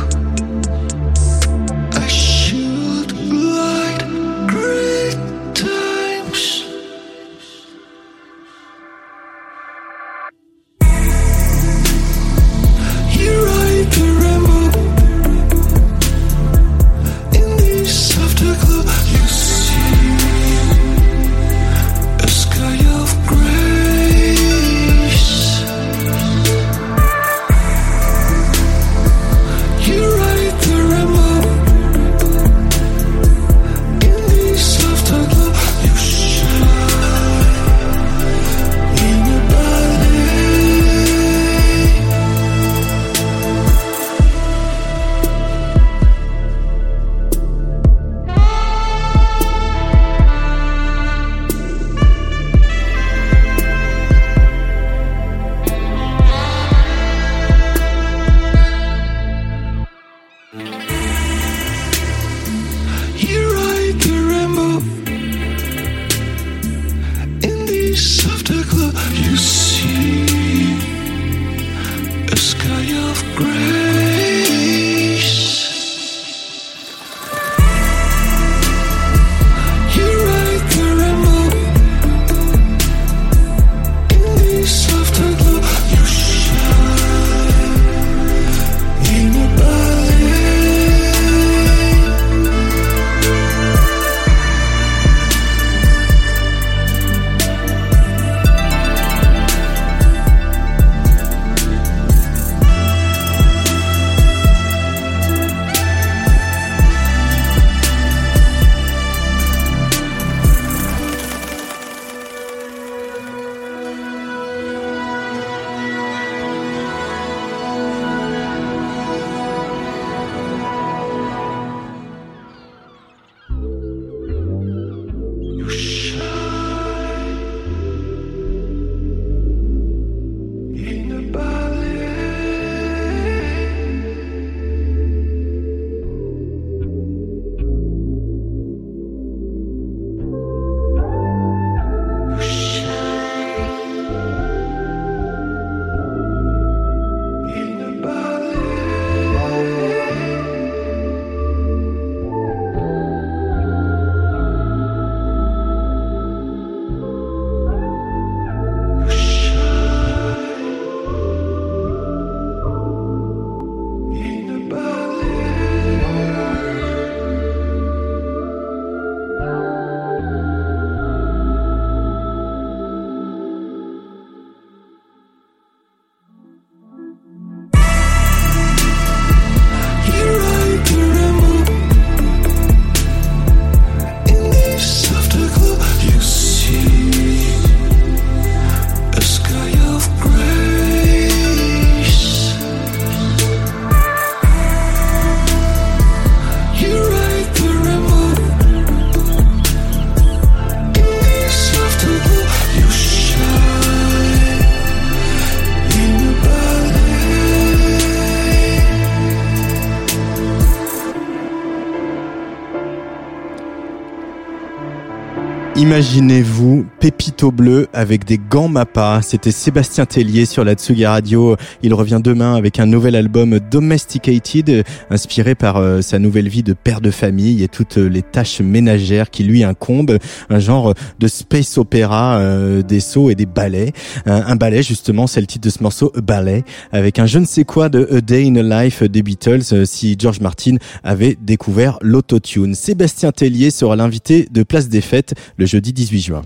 Imaginez-vous Pépito Bleu avec des gants Mappa. C'était Sébastien Tellier sur la Tsugi Radio. Il revient demain avec un nouvel album Domesticated, inspiré par euh, sa nouvelle vie de père de famille et toutes les tâches ménagères qui lui incombent. Un genre de space opéra, euh, des sauts et des ballets. Un, ballet justement, c'est le titre de ce morceau, Ballet, avec un je ne sais quoi de A Day in a Life des Beatles, euh, si George Martin avait découvert l'autotune. Sébastien Tellier sera l'invité de Place des Fêtes le jeudi 18 juin.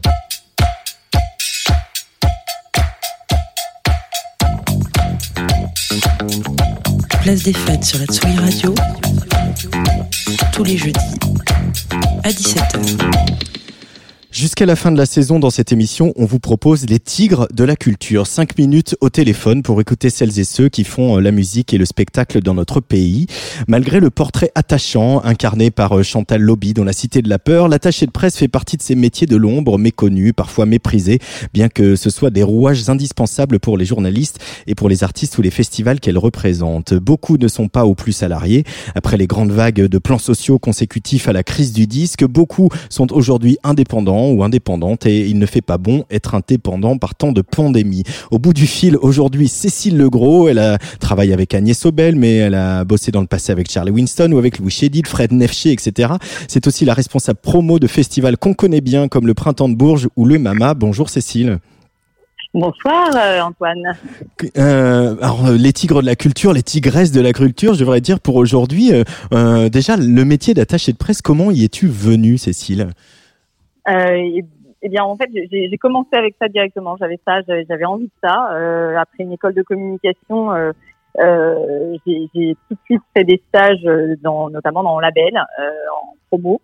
Place des fêtes sur la Tsugi Radio, tous les jeudis à 17h. Jusqu'à la fin de la saison, dans cette émission, on vous propose les tigres de la culture. Cinq minutes au téléphone pour écouter celles et ceux qui font euh, la musique et le spectacle dans notre pays. Malgré le portrait attachant incarné par euh, Chantal Lobby dans La Cité de la Peur, l'attaché de presse fait partie de ces métiers de l'ombre, méconnus, parfois méprisés, bien que ce soit des rouages indispensables pour les journalistes et pour les artistes ou les festivals qu'elles représentent. Beaucoup ne sont pas au plus salariés. Après les grandes vagues de plans sociaux consécutifs à la crise du disque, beaucoup sont aujourd'hui indépendants ou indépendante et il ne fait pas bon être indépendant par temps de pandémie. Au bout du fil, aujourd'hui, Cécile Legros, elle a travaillé avec Agnès Sobel, mais elle a bossé dans le passé avec Charlie Winston ou avec Louis Chédid, Fred Nefché, etc. C'est aussi la responsable promo de festivals qu'on connaît bien comme le Printemps de Bourges ou le Mama. Bonjour Cécile. Bonsoir euh, Antoine. Euh, alors euh, les tigres de la culture, les tigresses de la culture, je devrais dire pour aujourd'hui. déjà le métier d'attaché de presse, comment y es-tu venue, Cécile? Euh, eh bien, en fait, j'ai commencé avec ça directement. J'avais ça, j'avais envie de ça. Euh, après une école de communication, euh, euh, j'ai tout de suite fait des stages, dans, notamment dans le label, en promo,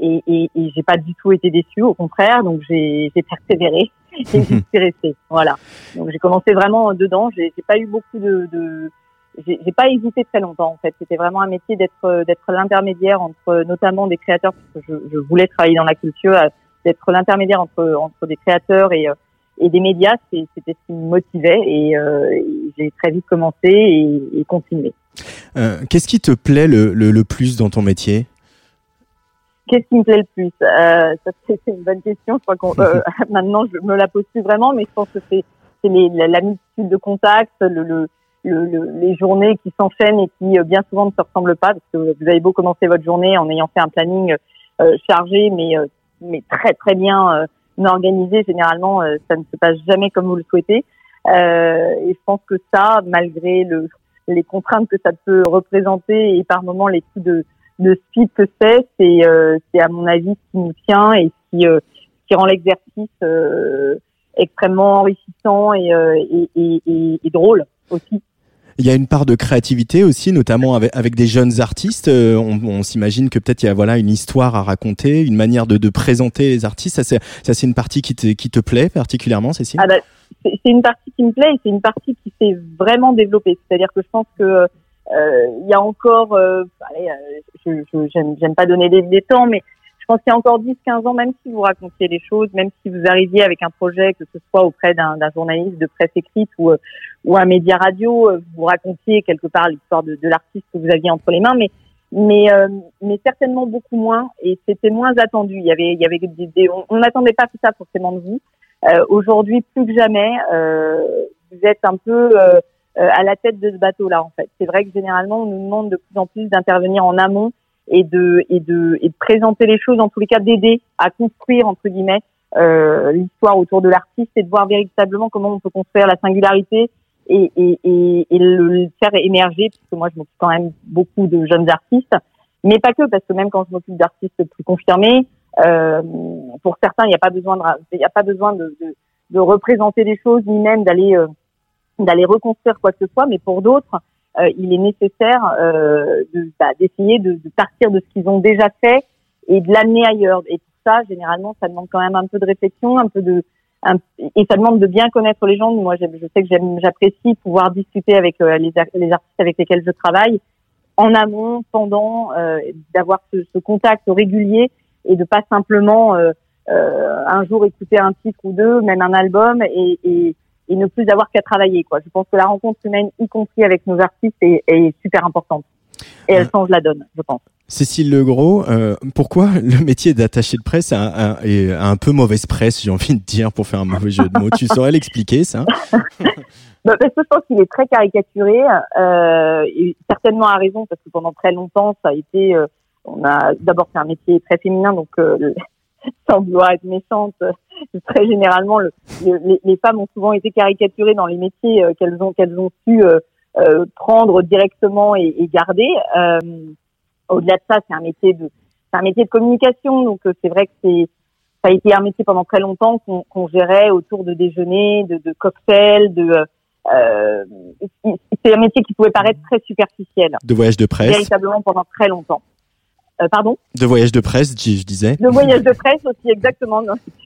et, et, et j'ai pas du tout été déçue. Au contraire, donc j'ai persévéré et j'y suis restée. Voilà. Donc j'ai commencé vraiment dedans. J'ai pas eu beaucoup de, de j'ai pas hésité très longtemps en fait. C'était vraiment un métier d'être d'être l'intermédiaire entre notamment des créateurs parce que je, je voulais travailler dans la culture, d'être l'intermédiaire entre entre des créateurs et euh, et des médias, c'était ce qui me motivait et, euh, j'ai très vite commencé et, et continué. Euh, Qu'est-ce qui te plaît le, le, le, plus dans ton métier? Qu'est-ce qui me plaît le plus? Euh, c'est une bonne question. Je crois maintenant je me la pose plus vraiment, mais je pense que c'est la, la multitude de contacts, le, le le, les journées qui s'enchaînent et qui bien souvent ne se ressemblent pas parce que vous avez beau commencer votre journée en ayant fait un planning chargé mais mais très très bien euh, organisé. Généralement, euh, ça ne se passe jamais comme vous le souhaitez. Euh, et je pense que ça, malgré le, les contraintes que ça peut représenter et par moments les coups de, de speed que c'est, c'est c'est à mon avis ce qui nous tient et qui qui rend l'exercice extrêmement enrichissant et, et, et, et, drôle aussi. Il y a une part de créativité aussi, notamment avec, avec des jeunes artistes. Euh, on, on s'imagine que peut-être il y a voilà une histoire à raconter, une manière de, de présenter les artistes. Ça, c'est, une partie qui te, qui te plaît particulièrement, Cécile? Ah bah, c'est, une partie qui me plaît et c'est une partie qui s'est vraiment développée. C'est-à-dire que je pense que euh, il y a encore, euh, allez, je, je, j'aime, pas donner des, des temps, mais pense qu'il y a encore 10-15 ans, même si vous racontiez les choses, même si vous arriviez avec un projet, que ce soit auprès d'un journaliste de presse écrite ou, euh, ou un média radio, euh, vous racontiez quelque part l'histoire de, de l'artiste que vous aviez entre les mains, mais mais euh, mais certainement beaucoup moins et c'était moins attendu. Il y avait il y avait des, on n'attendait pas tout ça forcément de vous. Euh, Aujourd'hui plus que jamais, euh, vous êtes un peu à la tête de ce bateau-là en fait. C'est vrai que généralement on nous demande de plus en plus d'intervenir en amont et de et de et de présenter les choses en tous les cas d'aider à construire entre guillemets euh, l'histoire autour de l'artiste et de voir véritablement comment on peut construire la singularité et, et, et, et le faire émerger parce que moi je m'occupe quand même beaucoup de jeunes artistes mais pas que parce que même quand je m'occupe d'artistes plus confirmés euh, pour certains il n'y a pas besoin de il n'y a pas besoin de, de, de, représenter les choses ni même d'aller euh, d'aller reconstruire quoi que ce soit mais pour d'autres euh, il est nécessaire euh, bah, d'essayer de, de, partir de ce qu'ils ont déjà fait et de l'amener ailleurs. Et pour ça, généralement, ça demande quand même un peu de réflexion, un peu de et ça demande de bien connaître les gens. Moi, je sais que j'apprécie pouvoir discuter avec euh, les, les, artistes avec lesquels je travaille en amont, pendant, euh, d'avoir ce, ce, contact régulier et de pas simplement euh, un jour écouter un titre ou deux, même un album, et, et, et ne plus avoir qu'à travailler. Quoi. Je pense que la rencontre humaine, y compris avec nos artistes, est, est super importante. Et elle change la donne, je pense. Cécile Legros, euh, pourquoi le métier d'attaché de presse a, a, a, un peu mauvaise presse, j'ai envie de dire, pour faire un mauvais jeu de mots? Tu saurais l'expliquer, ça? Bah, Parce que je pense qu'il est très caricaturé, euh, et certainement à raison, parce que pendant très longtemps, ça a été... Euh, on a D'abord, c'est un métier très féminin, donc euh, sans vouloir être méchante, très généralement, le, les, les, femmes ont souvent été caricaturées dans les métiers qu'elles ont, qu'elles ont su prendre directement et, et garder au-delà de ça, c'est un métier de c'est un métier de communication, donc euh, c'est vrai que c'est ça a été un métier pendant très longtemps qu'on gérait autour de déjeuners, de, de cocktails, de euh, c'est un métier qui pouvait paraître très superficiel. De voyage de presse. Véritablement pendant très longtemps. Euh, pardon De voyage de presse, je, disais. De voyage de presse aussi, exactement.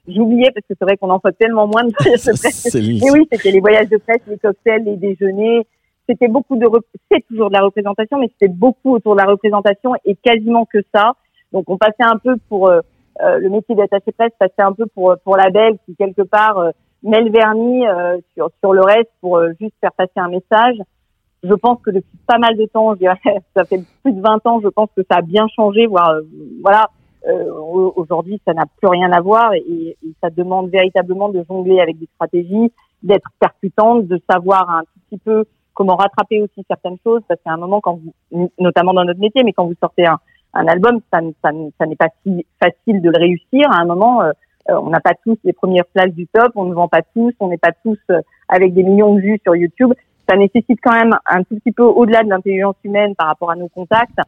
J'oubliais parce que c'est vrai qu'on en fait tellement moins de voyages de presse. Et oui, c'était les voyages de presse, les cocktails, les déjeuners, c'était beaucoup de c'est toujours de la représentation mais c'était beaucoup autour de la représentation et quasiment que ça donc on passait un peu pour euh, euh, le métier d'attaché presse passait un peu pour pour la belle qui quelque part euh, met le vernis euh, sur sur le reste pour juste faire passer un message je pense que depuis pas mal de temps je dirais, ça fait plus de 20 ans je pense que ça a bien changé voire voilà aujourd'hui ça n'a plus rien à voir et, ça demande véritablement de jongler avec des stratégies d'être percutante de savoir un petit peu comment rattraper aussi certaines choses, parce qu'à un moment, quand vous, notamment dans notre métier, mais quand vous sortez un, un album, ça, ça, ça n'est pas si facile de le réussir. À un moment, euh, euh, on n'a pas tous les premières places du top, on ne vend pas tous, on n'est pas tous euh, avec des millions de vues sur YouTube. Ça nécessite quand même un tout petit peu au-delà de l'intelligence humaine par rapport à nos contacts,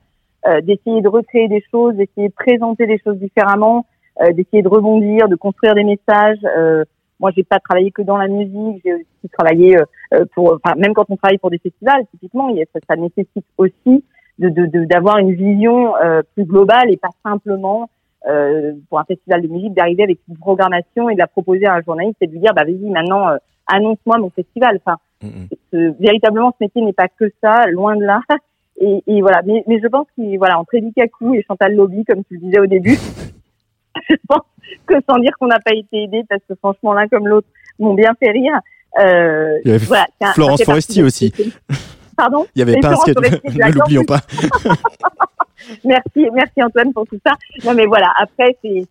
d'essayer de recréer des choses, d'essayer de présenter des choses différemment, d'essayer de rebondir, de construire des messages. Moi, j'ai pas travaillé que dans la musique, j'ai aussi travaillé euh, euh, pour, enfin, même quand on travaille pour des festivals, typiquement, ça, ça nécessite aussi de d'avoir de, une vision euh, plus globale et pas simplement euh, pour un festival de musique d'arriver avec une programmation et de la proposer à un journaliste et de lui dire bah vas-y maintenant annonce-moi mon festival. Enfin, véritablement ce métier n'est pas que ça, loin de là. Et, et voilà, mais, mais je pense qu'il voilà entre Eddie Kakou et Chantal Lobby, comme tu le disais au début, je pense que sans dire qu'on n'a pas été aidé parce que franchement l'un comme l'autre m'ont bien fait rire. Euh, Il y avait voilà, Florence Foresti aussi. Pardon Il y avait pas un sketch, ne l'oublions pas. merci, merci Antoine pour tout ça. Non mais voilà, après c'est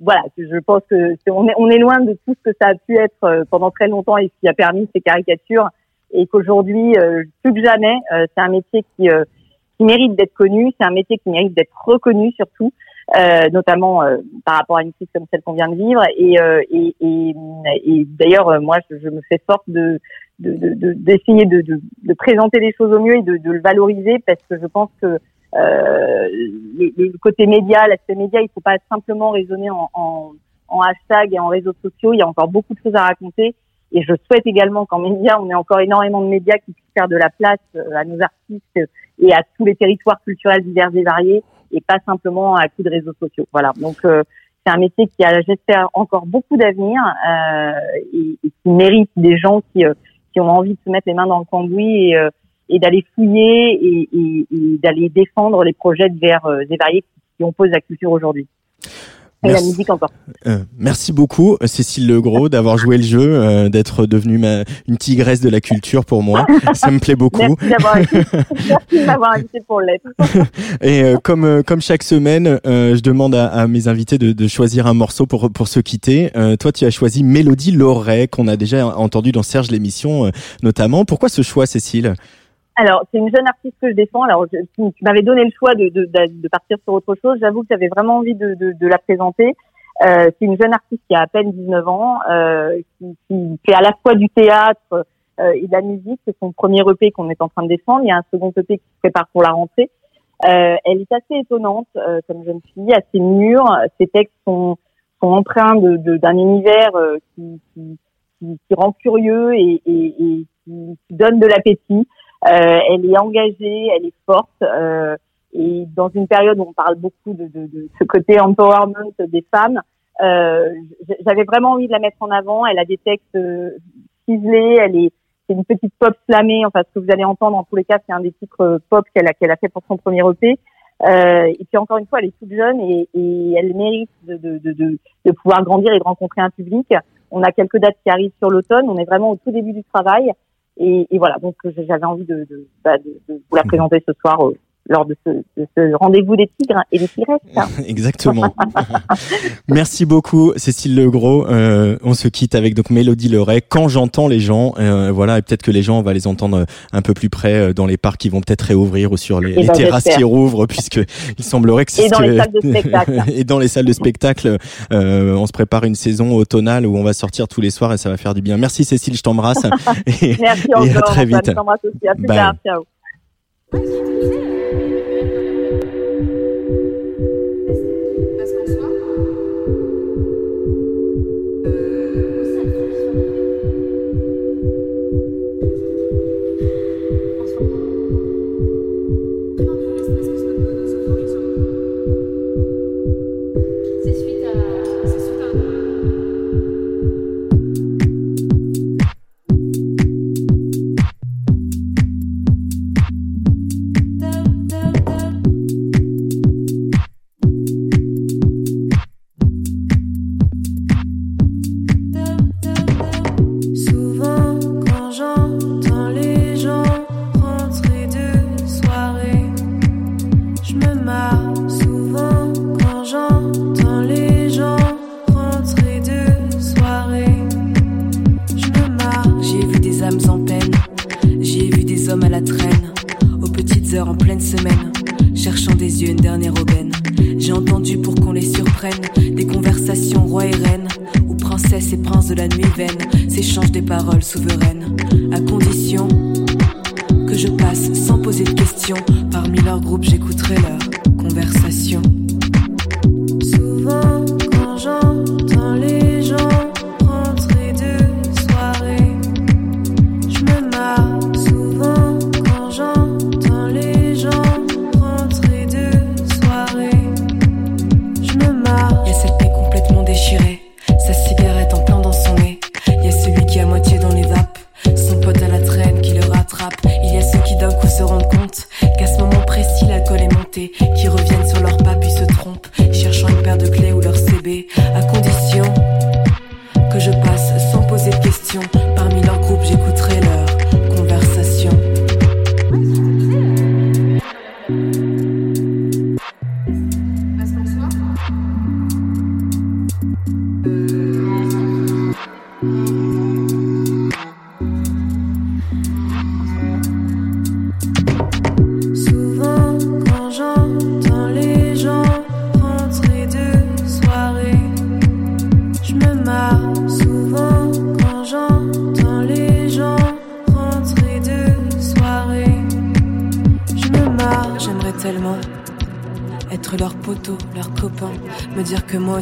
voilà, je pense que on est on est loin de tout ce que ça a pu être euh, pendant très longtemps et ce qui a permis ces caricatures et qu'aujourd'hui euh, plus que jamais euh, c'est un métier qui qui mérite d'être connu, c'est un métier qui mérite d'être reconnu surtout euh, notamment euh, par rapport à une crise comme celle qu'on vient de vivre. Et, euh, et, et, et d'ailleurs, moi, je, je, me fais forte de d'essayer de, de, de, présenter les choses au mieux et de, de le valoriser parce que je pense que euh, le, côté média, l'aspect média, il faut pas simplement raisonner en, en, en, hashtag et en réseaux sociaux. Il y a encore beaucoup de choses à raconter. Et je souhaite également qu'en médias, on ait encore énormément de médias qui puissent faire de la place à nos artistes et à tous les territoires culturels divers et variés et pas simplement à coup de réseaux sociaux. Voilà. Donc euh, c'est un métier qui a, j'espère, encore beaucoup d'avenir euh, et, qui mérite des gens qui, euh, qui ont envie de se mettre les mains dans le cambouis et, euh, et d'aller fouiller et, et d'aller défendre les projets divers et variés qui opposent la culture aujourd'hui. Merci. la musique encore. Euh, merci beaucoup Cécile Legros d'avoir joué le jeu, euh, d'être devenue ma, une tigresse de la culture pour moi. Ça me plaît beaucoup. Merci d'avoir invité pour l'être. Et euh, comme euh, comme chaque semaine, je demande à, à, mes invités de, de, choisir un morceau pour pour se quitter. toi, tu as choisi Mélodie Loret qu'on a déjà entendu dans Serge l'émission notamment. Pourquoi ce choix, Cécile? Alors, c'est une jeune artiste que je défends. Alors, tu, m'avais donné le choix de, de, de, partir sur autre chose. J'avoue que j'avais vraiment envie de, de la présenter. Euh, c'est une jeune artiste qui a à peine 19 ans, euh, qui, qui, fait à la fois du théâtre euh, et de la musique. C'est son premier EP qu'on est en train de défendre. Il y a un second EP qui se prépare pour la rentrée. Euh, elle est assez étonnante euh, comme jeune fille, assez mûre. Ses textes sont, sont empreints d'un univers euh, qui, qui, qui, rend curieux et, et, et qui, donne de l'appétit. Euh, elle est engagée, elle est forte. Euh, et dans une période où on parle beaucoup de, de, de ce côté empowerment des femmes, euh, j'avais vraiment envie de la mettre en avant. Elle a des textes ciselés, elle est c'est une petite pop slamée. Enfin, ce que vous allez entendre en tous les cas, c'est un des titres pop qu'elle a qu'elle a fait pour son premier EP. Euh, et puis encore une fois, elle est toute jeune et, et elle mérite de, de, de, de, pouvoir grandir et de rencontrer un public. On a quelques dates qui arrivent sur l'automne. On est vraiment au tout début du travail. Et, et voilà, donc j'avais envie de, de, bah, de, de, vous la mmh. présenter ce soir lors de ce, ce rendez-vous des tigres et des tigresses. Hein. Exactement. Merci beaucoup, Cécile Legros. Euh, on se quitte avec donc Mélodie Leray. Quand j'entends les gens, euh, voilà, et peut-être que les gens, on va les entendre euh, un peu plus près euh, dans les parcs qui vont peut-être réouvrir ou sur les, eh ben, terrasses qui rouvrent, puisque il semblerait que c'est et, dans les salles de spectacle. et dans les salles de spectacle, euh, on se prépare une saison automnale où on va sortir tous les soirs et ça va faire du bien. Merci Cécile, je t'embrasse. et, Merci et. À très vite. Je t'embrasse Aussi. À plus tard. Ciao.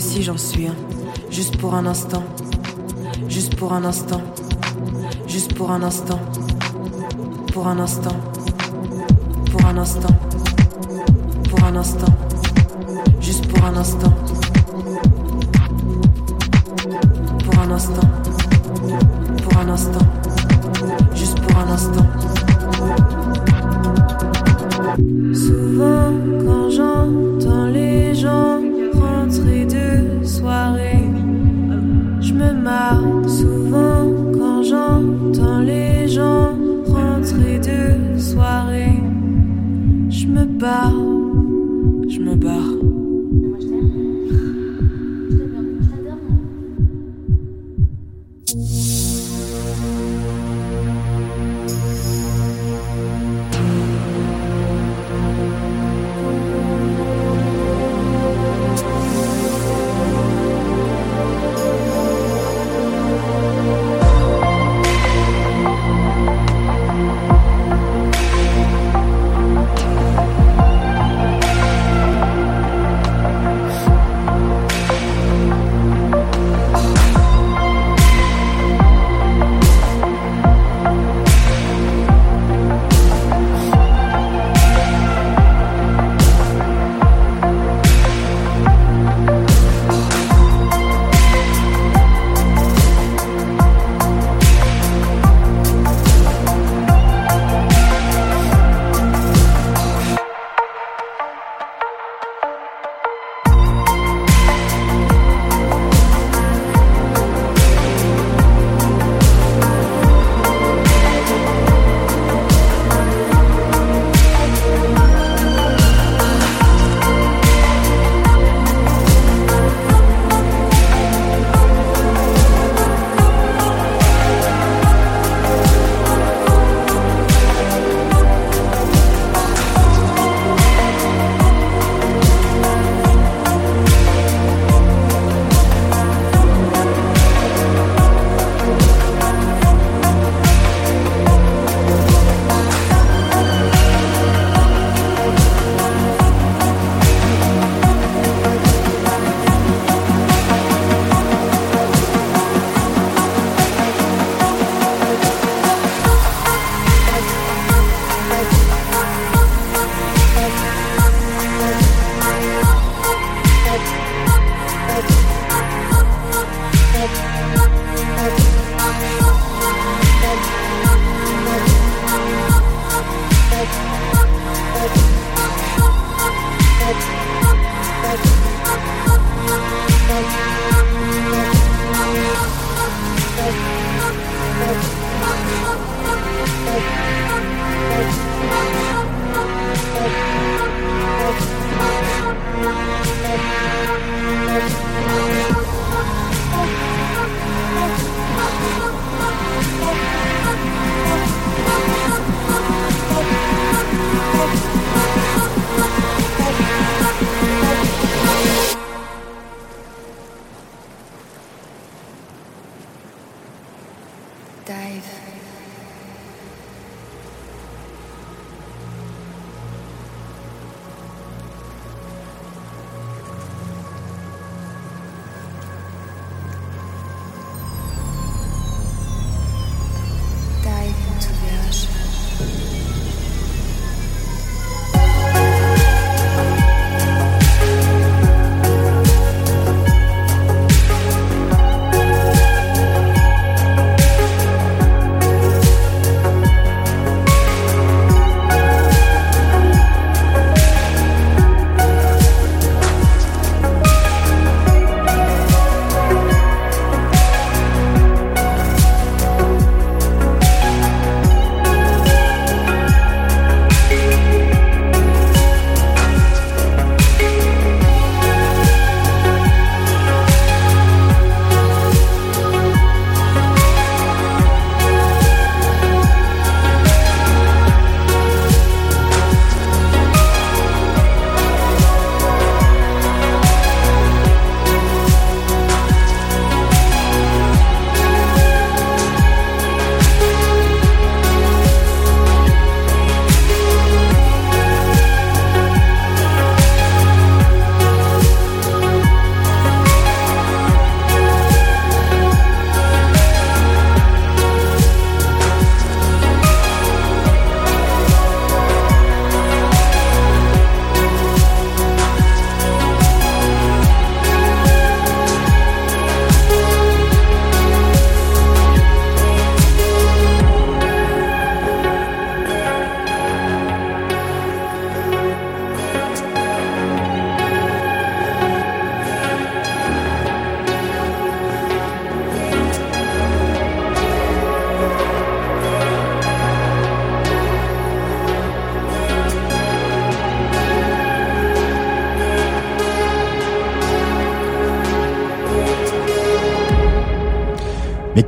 aussi j'en suis, juste pour un instant, juste pour un instant, juste pour un instant.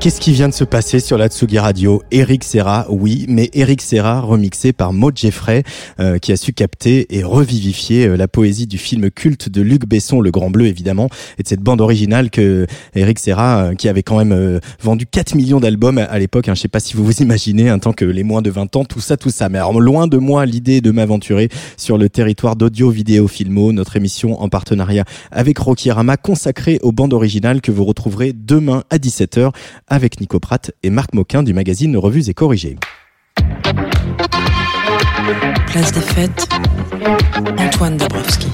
Qu'est-ce qui vient de se passer sur la Tsugi Radio Eric Serra, oui, mais Eric Serra remixé par Maud Jeffrey, euh, qui a su capter et revivifier euh, la poésie du film culte de Luc Besson, Le Grand Bleu évidemment, et de cette bande originale que Eric Serra, euh, qui avait quand même vendu 4 millions d'albums à, l'époque, hein, je sais pas si vous vous imaginez, un temps que les moins de 20 ans, tout ça, tout ça. Mais alors, loin de moi l'idée de m'aventurer sur le territoire d'audio, vidéo, filmo, notre émission en partenariat avec Rocky Rama consacrée aux bandes originales que vous retrouverez demain à 17h avec Nico Pratt et Marc Moquin du magazine Revues et Corrigées. Place des fêtes, Antoine Dabrowski.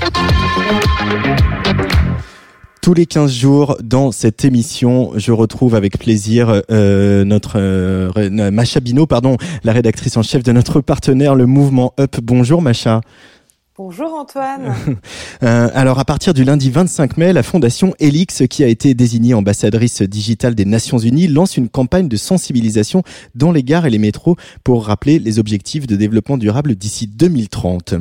Tous les 15 jours dans cette émission, je retrouve avec plaisir euh, notre euh, Macha Bino, pardon, la rédactrice en chef de notre partenaire, le mouvement Up. Bonjour Macha. Bonjour Antoine. Euh, alors à partir du lundi 25 mai, la fondation Elix, qui a été désignée ambassadrice digitale des Nations Unies, lance une campagne de sensibilisation dans les gares et les métros pour rappeler les objectifs de développement durable d'ici 2030.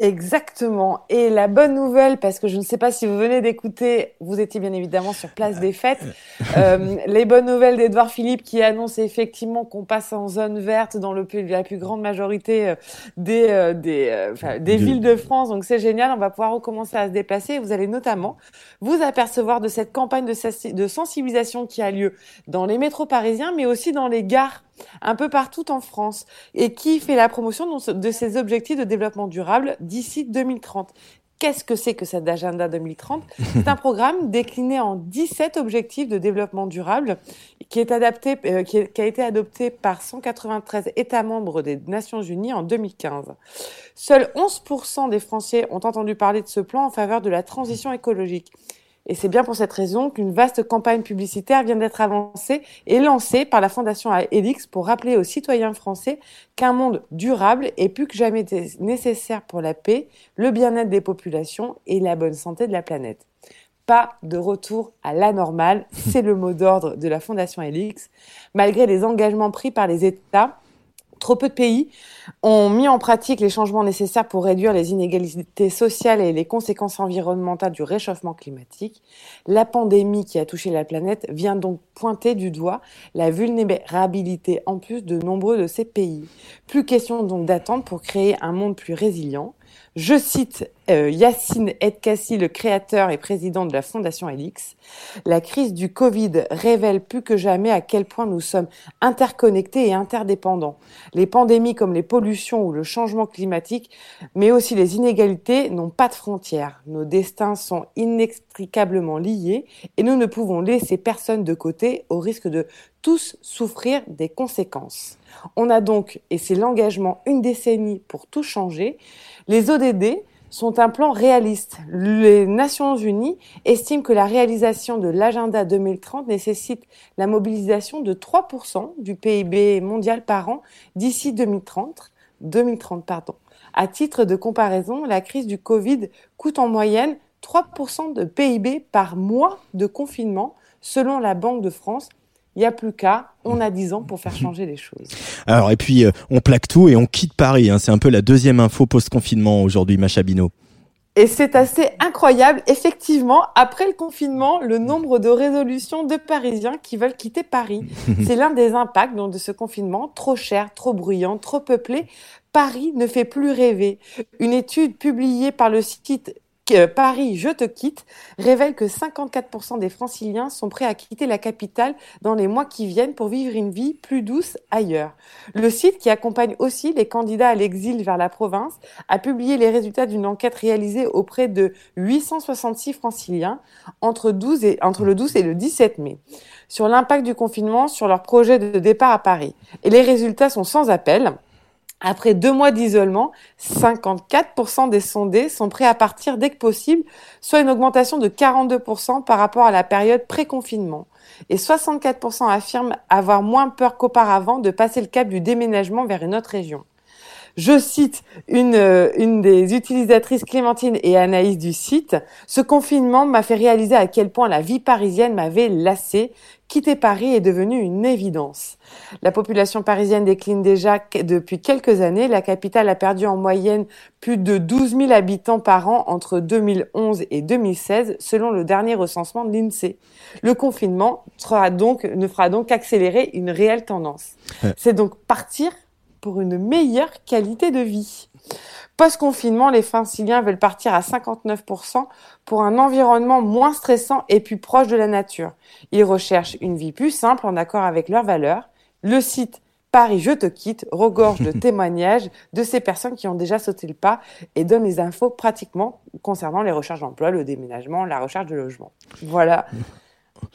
Exactement. Et la bonne nouvelle, parce que je ne sais pas si vous venez d'écouter, vous étiez bien évidemment sur Place des Fêtes, euh, les bonnes nouvelles d'Edouard Philippe qui annonce effectivement qu'on passe en zone verte dans le, la plus grande majorité euh, des, euh, des, des villes de France. Donc c'est génial, on va pouvoir recommencer à se déplacer. Vous allez notamment vous apercevoir de cette campagne de, de sensibilisation qui a lieu dans les métros parisiens, mais aussi dans les gares un peu partout en France et qui fait la promotion de ces objectifs de développement durable d'ici 2030. Qu'est-ce que c'est que cet agenda 2030 C'est un programme décliné en 17 objectifs de développement durable qui, est adapté, euh, qui, a été adopté par 193 États membres des Nations Unies en 2015. Seuls 11% des Français ont entendu parler de ce plan en faveur de la transition écologique. Et c'est bien pour cette raison qu'une vaste campagne publicitaire vient d'être avancée et lancée par la Fondation Elix pour rappeler aux citoyens français qu'un monde durable est plus que jamais nécessaire pour la paix, le bien-être des populations et la bonne santé de la planète. Pas de retour à la normale, c'est le mot d'ordre de la Fondation Elix. Malgré les engagements pris par les États, Trop peu de pays ont mis en pratique les changements nécessaires pour réduire les inégalités sociales et les conséquences environnementales du réchauffement climatique. La pandémie qui a touché la planète vient donc pointer du doigt la vulnérabilité en plus de nombreux de ces pays. Plus question donc d'attendre pour créer un monde plus résilient. Je cite euh, Yacine Edkassi, le créateur et président de la Fondation Elix. La crise du Covid révèle plus que jamais à quel point nous sommes interconnectés et interdépendants. Les pandémies comme les pollutions ou le changement climatique, mais aussi les inégalités n'ont pas de frontières. Nos destins sont inextricablement liés et nous ne pouvons laisser personne de côté au risque de tous souffrir des conséquences. On a donc, et c'est l'engagement, une décennie pour tout changer. Les ODD sont un plan réaliste. Les Nations Unies estiment que la réalisation de l'agenda 2030 nécessite la mobilisation de 3% du PIB mondial par an d'ici 2030. 2030 pardon. À titre de comparaison, la crise du Covid coûte en moyenne 3% de PIB par mois de confinement, selon la Banque de France il n'y a plus qu'à, on a 10 ans pour faire changer les choses. Alors, et puis, euh, on plaque tout et on quitte Paris. Hein. C'est un peu la deuxième info post-confinement aujourd'hui, Macha Bino. Et c'est assez incroyable. Effectivement, après le confinement, le nombre de résolutions de Parisiens qui veulent quitter Paris. c'est l'un des impacts donc, de ce confinement. Trop cher, trop bruyant, trop peuplé. Paris ne fait plus rêver. Une étude publiée par le site Paris, je te quitte, révèle que 54% des franciliens sont prêts à quitter la capitale dans les mois qui viennent pour vivre une vie plus douce ailleurs. Le site, qui accompagne aussi les candidats à l'exil vers la province, a publié les résultats d'une enquête réalisée auprès de 866 franciliens entre, 12 et, entre le 12 et le 17 mai sur l'impact du confinement sur leur projet de départ à Paris. Et les résultats sont sans appel. Après deux mois d'isolement, 54% des sondés sont prêts à partir dès que possible, soit une augmentation de 42% par rapport à la période pré-confinement. Et 64% affirment avoir moins peur qu'auparavant de passer le cap du déménagement vers une autre région. Je cite une, euh, une des utilisatrices Clémentine et Anaïs du site. Ce confinement m'a fait réaliser à quel point la vie parisienne m'avait lassée. Quitter Paris est devenu une évidence. La population parisienne décline déjà depuis quelques années. La capitale a perdu en moyenne plus de 12 000 habitants par an entre 2011 et 2016, selon le dernier recensement de l'INSEE. Le confinement donc, ne fera donc qu'accélérer une réelle tendance. C'est donc partir pour une meilleure qualité de vie. Post-confinement, les franciliens veulent partir à 59% pour un environnement moins stressant et plus proche de la nature. Ils recherchent une vie plus simple en accord avec leurs valeurs. Le site Paris, je te quitte regorge de témoignages de ces personnes qui ont déjà sauté le pas et donne les infos pratiquement concernant les recherches d'emploi, le déménagement, la recherche de logement. Voilà.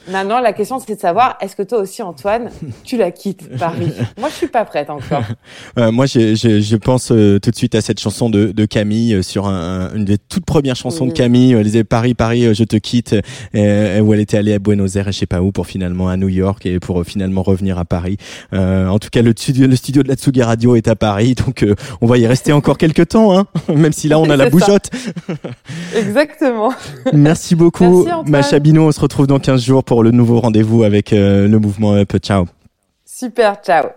Maintenant, la question, c'est de savoir, est-ce que toi aussi, Antoine, tu la quittes, Paris? Moi, je suis pas prête encore. Euh, moi, je, je, je pense euh, tout de suite à cette chanson de, de Camille euh, sur un, une des toutes premières chansons Oui. de Camille. Elle disait Paris, Paris, euh, je te quitte. euh, où elle était allée à Buenos Aires, et je sais pas où, pour finalement à New York et pour euh, finalement revenir à Paris. Euh, en tout cas, le studio, le studio de la Tsugi Radio est à Paris, donc euh, on va y rester encore quelques temps, hein, même si là on a la bougeotte. Exactement. Merci beaucoup, Merci. Macha Bino. On se retrouve dans 15 jours pour le nouveau rendez-vous avec euh, le mouvement Up. Ciao. Super, ciao.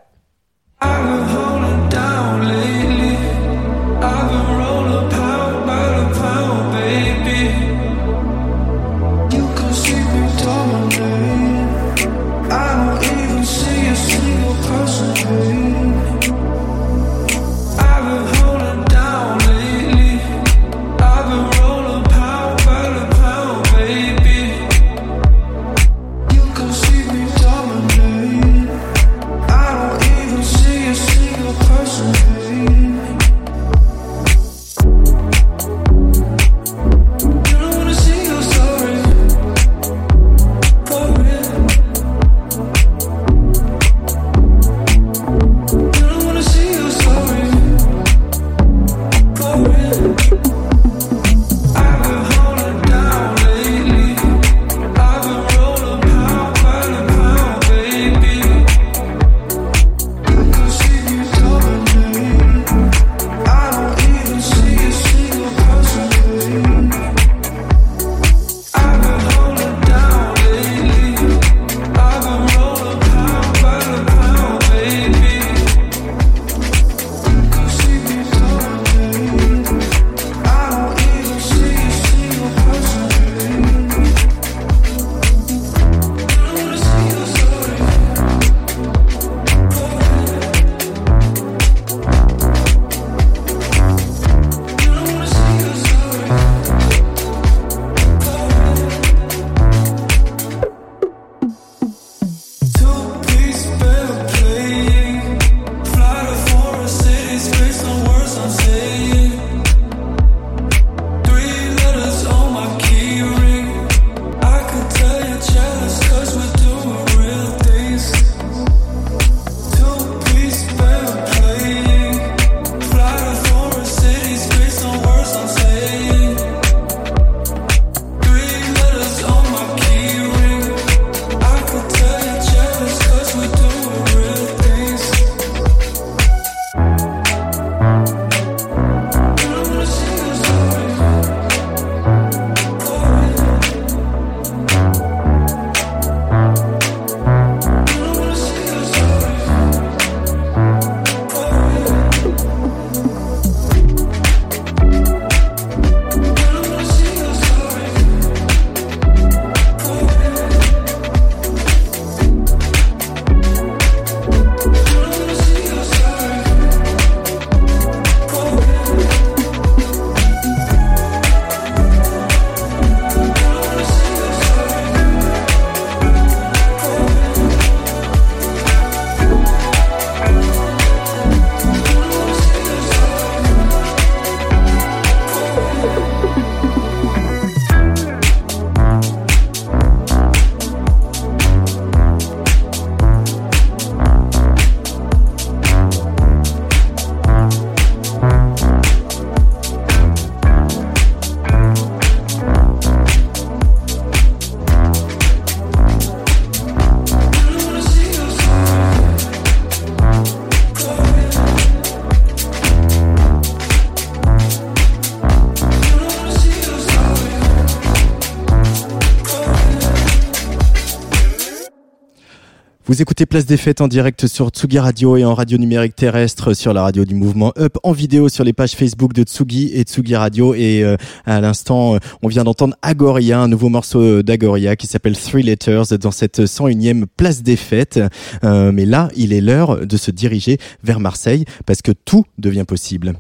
Vous écoutez Place des Fêtes en direct sur Tsugi Radio et en radio numérique terrestre sur la radio du mouvement Up, en vidéo sur les pages Facebook de Tsugi et Tsugi Radio. Et euh, à l'instant, euh, on vient d'entendre Agoria, un nouveau morceau d'Agoria qui s'appelle Three Letters dans cette 101e Place des Fêtes. Euh, mais là, il est l'heure de se diriger vers Marseille parce que tout devient possible.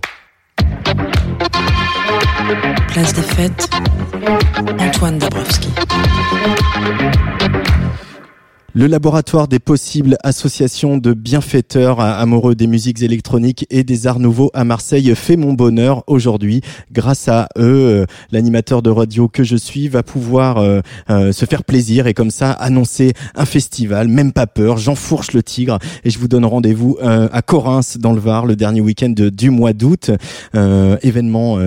Place des Fêtes, Antoine Dabrowski. Le laboratoire des possibles associations de bienfaiteurs amoureux des musiques électroniques et des arts nouveaux à Marseille fait mon bonheur aujourd'hui. Grâce à eux, euh, l'animateur de radio que je suis va pouvoir euh, euh, se faire plaisir et comme ça annoncer un festival, même pas peur, j'enfourche le tigre et je vous donne rendez-vous à Corinthe dans le Var le dernier week-end du mois d'août. événement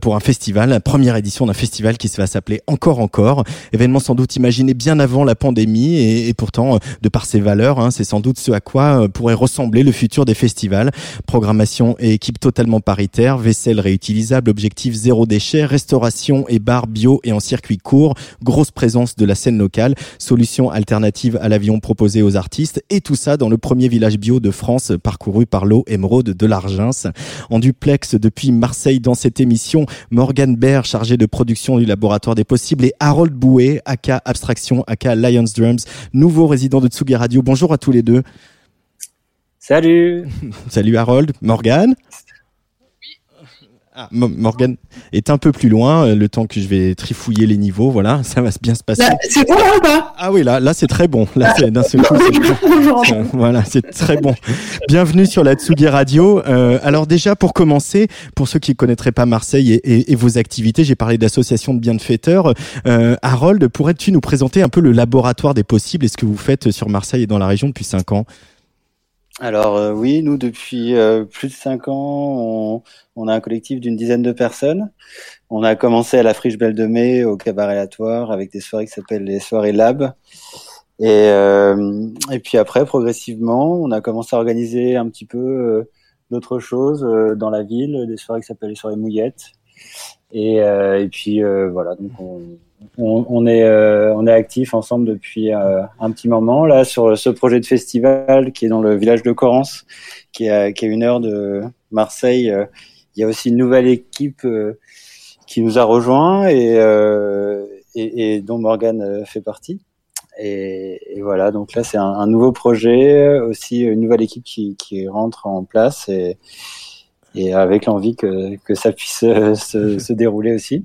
pour un festival, la première édition d'un festival qui va s'appeler Encore Encore. Événement sans doute imaginé bien avant la pandémie et pourtant, euh, de par ses valeurs, hein, c'est sans doute ce à quoi euh, pourrait ressembler le futur des festivals. Programmation et équipe totalement paritaire, vaisselle réutilisable, objectif zéro déchet, restauration et bar bio et en circuit court, grosse présence de la scène locale, solution alternative à l'avion proposée aux artistes et tout ça dans le premier village bio de France parcouru par l'eau émeraude de l'Argence. En duplex depuis Marseille dans cette émission, Morgan Baird, chargé de production du laboratoire des possibles et Harold Bouet, aka Abstraction, aka Lions Drums, nous nouveau résident de Tsugi Radio. Bonjour à tous les deux. Salut. Salut Harold. Morgan. Ah, Morgan est un peu plus loin, euh, le temps que je vais trifouiller les niveaux, voilà, ça va bien se passer. C'est bon là ou pas Ah oui, là, là c'est très bon. Là, c'est d'un seul coup. voilà, c'est très bon. Bienvenue sur la Tsugi Radio. Euh, alors déjà, pour commencer, pour ceux qui ne connaîtraient pas Marseille et, et, vos activités, j'ai parlé d'association de bienfaiteurs. Euh, Harold, pourrais-tu nous présenter un peu le laboratoire des possibles et ce que vous faites sur Marseille et dans la région depuis cinq ans? Alors euh, oui, nous depuis euh, plus de cinq ans, on, a un collectif d'une dizaine de personnes. On a commencé à la Friche Belle de Mai, au cabaret aléatoire, avec des soirées qui s'appellent les soirées Lab. Et, euh, et puis après, progressivement, on a commencé à organiser un petit peu d'autres choses dans la ville, des soirées qui s'appellent les soirées Mouillettes. Et, puis voilà, donc on, on, est euh, on est actif ensemble depuis euh, un petit moment là sur ce projet de festival qui est dans le village de Corrance, qui est qui est une heure de Marseille. Euh, il y a aussi une nouvelle équipe qui nous a rejoint et, et, et, dont Morgan fait partie. Et, et, voilà, donc là c'est un, un, nouveau projet, aussi une nouvelle équipe qui, qui rentre en place et, et avec l'envie que, que ça puisse se, se dérouler aussi.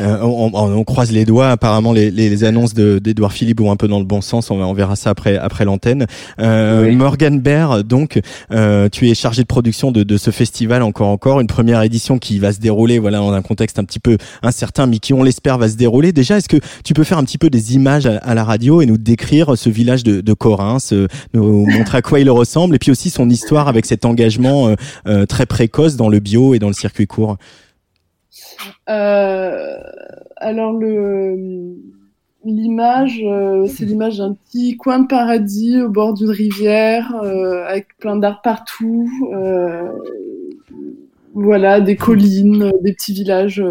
Euh, on, on, croise les doigts. Apparemment, les, les annonces d'Edouard Philippe vont un peu dans le bon sens. On, on verra ça après après l'antenne. Euh, Morgan Baird, donc, euh, tu es chargé de production de, de, ce festival encore encore une première édition qui va se dérouler, voilà, dans un contexte un petit peu incertain, mais qui on l'espère va se dérouler. Déjà, est-ce que tu peux faire un petit peu des images à, la radio et nous décrire ce village de, de Corinth, nous montrer à quoi il ressemble, et puis aussi son histoire avec cet engagement euh, euh, très précoce dans le bio et dans le circuit court? Euh, alors l'image, euh, c'est l'image d'un petit coin de paradis au bord d'une rivière, euh, avec plein d'arbres partout. voilà, des collines, des petits villages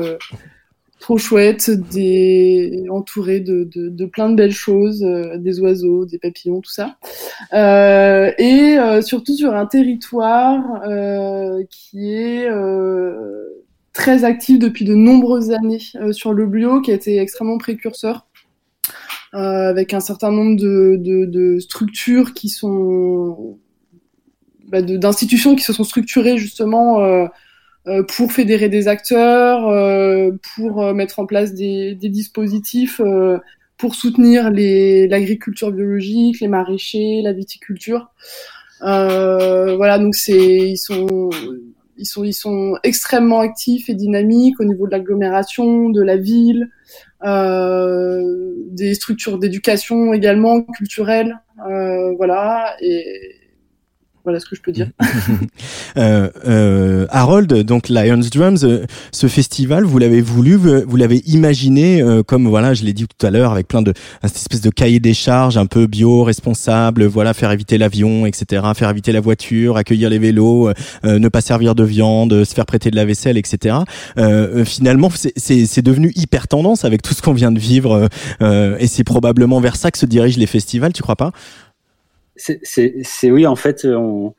trop chouettes, entourés de, plein de belles choses, des oiseaux, des papillons, tout ça. et surtout sur un territoire qui est très actif depuis de nombreuses années euh, sur le bio, qui a été extrêmement précurseur, euh, avec un certain nombre de, structures qui sont bah, d'institutions qui se sont structurées justement euh, pour fédérer des acteurs, pour mettre en place des, des dispositifs pour soutenir l'agriculture biologique, les maraîchers, la viticulture. voilà, donc c'est ils sont ils sont, ils sont extrêmement actifs et dynamiques au niveau de l'agglomération, de la ville, euh, des structures d'éducation également culturelles, euh, voilà. Et voilà ce que je peux dire. euh, euh, Harold, donc Lions Drums, euh, ce festival, vous l'avez voulu, vous l'avez imaginé euh, comme voilà, je l'ai dit tout à l'heure, avec plein de cette espèce de cahier des charges un peu bio, responsable, voilà, faire éviter l'avion, etc., faire éviter la voiture, accueillir les vélos, euh, ne pas servir de viande, se faire prêter de la vaisselle, etc. finalement, c'est devenu hyper tendance avec tout ce qu'on vient de vivre, et c'est probablement vers ça que se dirigent les festivals, tu crois pas? C'est oui, en fait, on,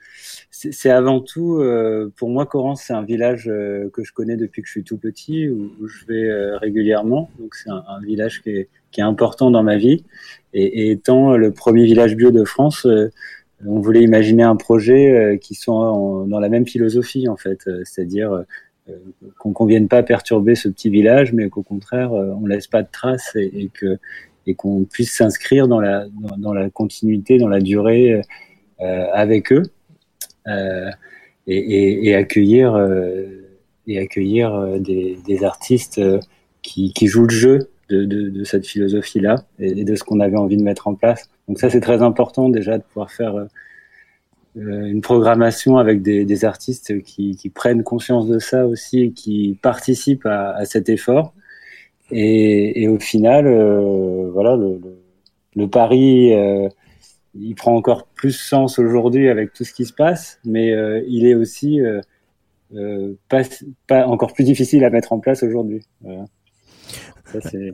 c'est avant tout, euh, pour moi, Corrence, c'est un village euh, que je connais depuis que je suis tout petit, où, je vais euh, régulièrement. Donc, c'est un, village qui est, important dans ma vie. Et, étant le premier village bio de France, euh, on voulait imaginer un projet qui soit dans la même philosophie, en fait, c'est-à-dire qu'on ne vienne pas perturber ce petit village, mais qu'au contraire, on laisse pas de traces et que et qu'on puisse s'inscrire dans la dans, la continuité, dans la durée avec eux. Euh, et, accueillir euh, et accueillir euh, des, artistes qui, jouent le jeu de, cette philosophie-là et, de ce qu'on avait envie de mettre en place. Donc ça, c'est très important déjà de pouvoir faire euh, une programmation avec des, artistes qui, prennent conscience de ça aussi et qui participent à cet effort. Et, et au final, euh, voilà, le, le, le pari euh, il prend encore plus sens aujourd'hui avec tout ce qui se passe, mais euh, il est aussi euh, euh, pas, pas, encore plus difficile à mettre en place aujourd'hui. Voilà. Ça, c'est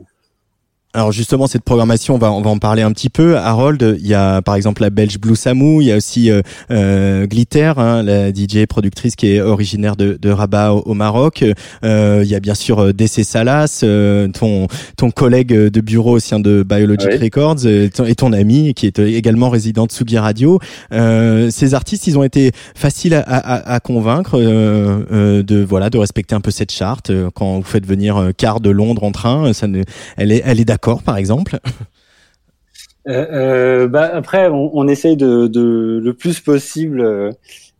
alors justement cette programmation, on va on va en parler un petit peu. Harold, il y a par exemple la Belge Blue Samou, il y a aussi euh, euh, Glitter, hein, la DJ productrice qui est originaire de, de Rabat au, au Maroc. Euh, il y a bien sûr euh, DC Salas, euh, ton ton collègue de bureau au sein de Biologic. Records et ton, et ton, ami qui est également résident de Sugi Radio. ces artistes, ils ont été faciles à, à, à convaincre de voilà de respecter un peu cette charte. Quand vous faites venir Car de Londres en train, ça ne, elle est elle est d'accord par exemple? Euh, euh, bah, Après, on, on essaye de, de, le plus possible euh,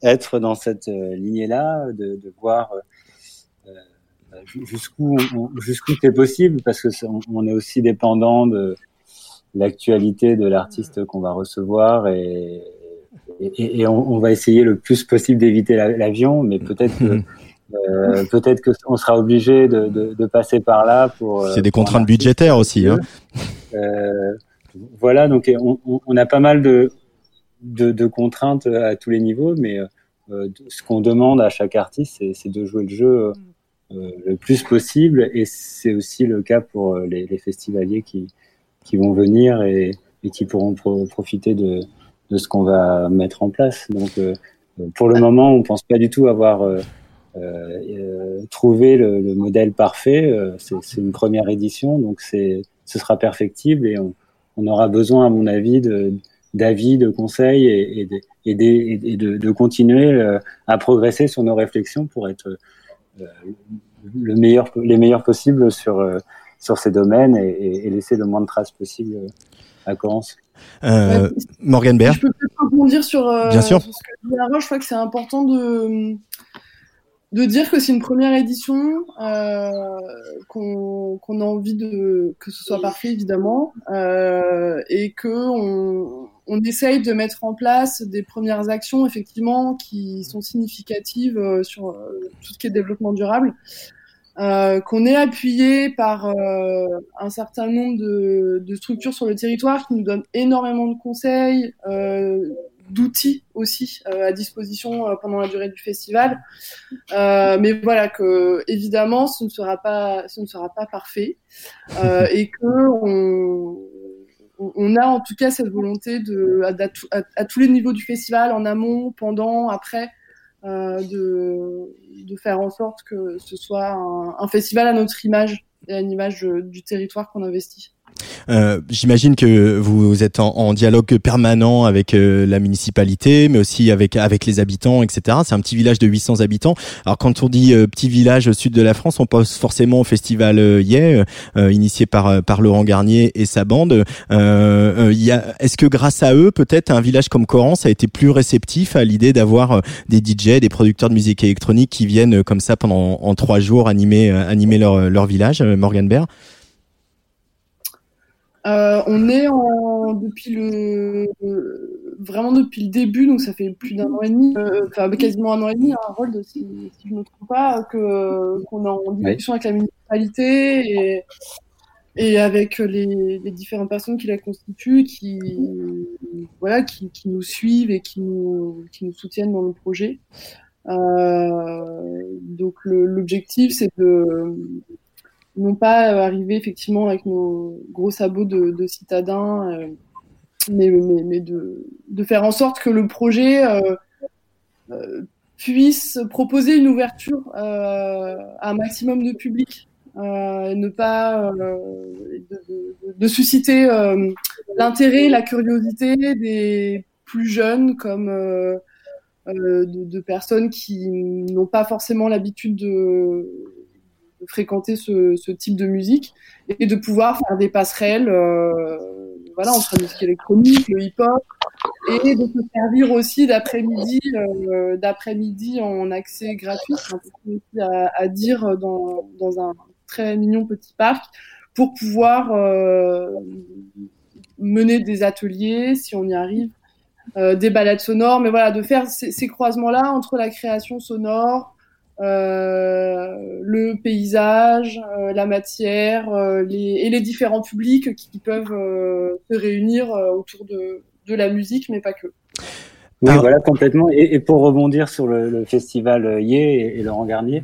être dans cette euh, lignée-là, de, de, voir euh, jusqu'où jusqu'où c'est possible, parce que est, on est aussi dépendant de l'actualité de l'artiste qu'on va recevoir et, et, et on, on, va essayer le plus possible d'éviter l'avion, mais peut-être que Euh, peut-être qu'on sera obligé de, de, de, passer par là pour. C'est des contraintes budgétaires aussi. Hein. Euh, voilà, donc on, on, a pas mal de, de, de, contraintes à tous les niveaux, mais euh, ce qu'on demande à chaque artiste, c'est de jouer le jeu euh, le plus possible, et c'est aussi le cas pour les, les, festivaliers qui, qui vont venir et, et qui pourront pro profiter de, de ce qu'on va mettre en place. Donc, euh, pour le moment, on pense pas du tout avoir euh, euh, trouver le, le, modèle parfait. Euh, c'est une première édition, donc c'est ce sera perfectible et on, on, aura besoin, à mon avis, de d'avis, de conseils et, et, de, et, de, et de, de, continuer à progresser sur nos réflexions pour être le meilleur, les meilleurs possibles sur, sur ces domaines et, et, laisser le moins de traces possible à Corrence. Euh, Morgan Baird. Je peux peut-être rebondir sur, euh, Bien sûr. sur ce que dit Je crois que c'est important de, de dire que c'est une première édition, euh, qu'on qu a envie de que ce soit parfait évidemment, euh, et que on, essaye de mettre en place des premières actions effectivement qui sont significatives euh, sur tout ce qui est développement durable. Qu'on est appuyé par un certain nombre de, structures sur le territoire qui nous donnent énormément de conseils, d'outils aussi euh, à disposition euh, pendant la durée du festival. Euh, mais voilà que évidemment ce ne sera pas ce ne sera pas parfait et que on, a en tout cas cette volonté de à, tous les niveaux du festival en amont, pendant, après. de, de faire en sorte que ce soit un, un festival à notre image et à l'image du territoire qu'on investit. Euh, J'imagine que vous êtes en, en, dialogue permanent avec euh, la municipalité, mais aussi avec avec les habitants, etc. C'est un petit village de 800 habitants. Alors quand on dit euh, petit village au sud de la France, on pense forcément au festival euh, Yeah, euh, initié par par Laurent Garnier et sa bande. Est-ce que grâce à eux, peut-être un village comme Corrence a été plus réceptif à l'idée d'avoir des DJ, des producteurs de musique électronique qui viennent comme ça pendant en trois jours animer animer leur leur village, Morgan euh, on est en, depuis le vraiment depuis le début, donc ça fait plus d'un an et demi, euh, enfin quasiment un an et demi, hein, Harold, si, si je ne me trompe pas, que qu'on est en discussion avec la municipalité et et avec les, les, différentes personnes qui la constituent, qui voilà, qui, qui nous suivent et qui nous qui nous soutiennent dans nos projets. Euh, donc l'objectif, c'est de non pas euh, arriver effectivement avec nos gros sabots de, citadins euh, mais, de, faire en sorte que le projet puisse proposer une ouverture à un maximum de public. Euh, ne pas euh, de, susciter euh, l'intérêt, la curiosité des plus jeunes comme de, personnes qui n'ont pas forcément l'habitude de, fréquenter ce, type de musique et de pouvoir faire des passerelles voilà, entre la musique électronique, le hip-hop, et de se servir aussi d'après-midi, d'après-midi en accès gratuit, peu à, dire dans, un très mignon petit parc pour pouvoir euh, mener des ateliers, si on y arrive, euh, des balades sonores, mais voilà, de faire ces, croisements-là entre la création sonore, euh, le paysage, la matière les, et les différents publics qui, peuvent se réunir autour de, de, la musique, mais pas que. Oui, voilà, complètement. Et, pour rebondir sur le, festival Yé et Laurent Garnier,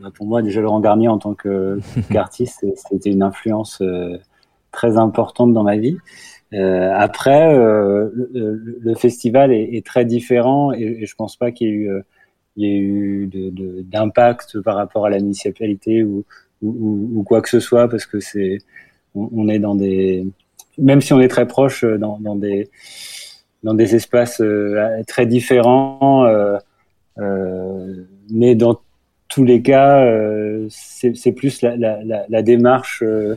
bah, pour, moi, déjà Laurent Garnier en tant qu'artiste, c'était une influence euh, très importante dans ma vie. Euh, après, euh, le, festival est, très différent et, et je pense pas qu'il y ait eu, il y ait eu d'impact par rapport à la municipalité ou, quoi que ce soit parce que c'est, on, est dans des, même si on est très proche dans, des, dans des espaces très différents, mais dans tous les cas, euh, c'est plus la, démarche euh,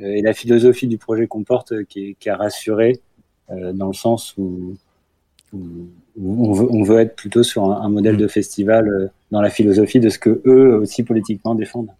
et la philosophie du projet qu'on porte qui, qui, a rassuré euh, dans le sens où, on, veut, on, veut, être plutôt sur un, un modèle de festival dans la philosophie de ce que eux aussi politiquement défendent.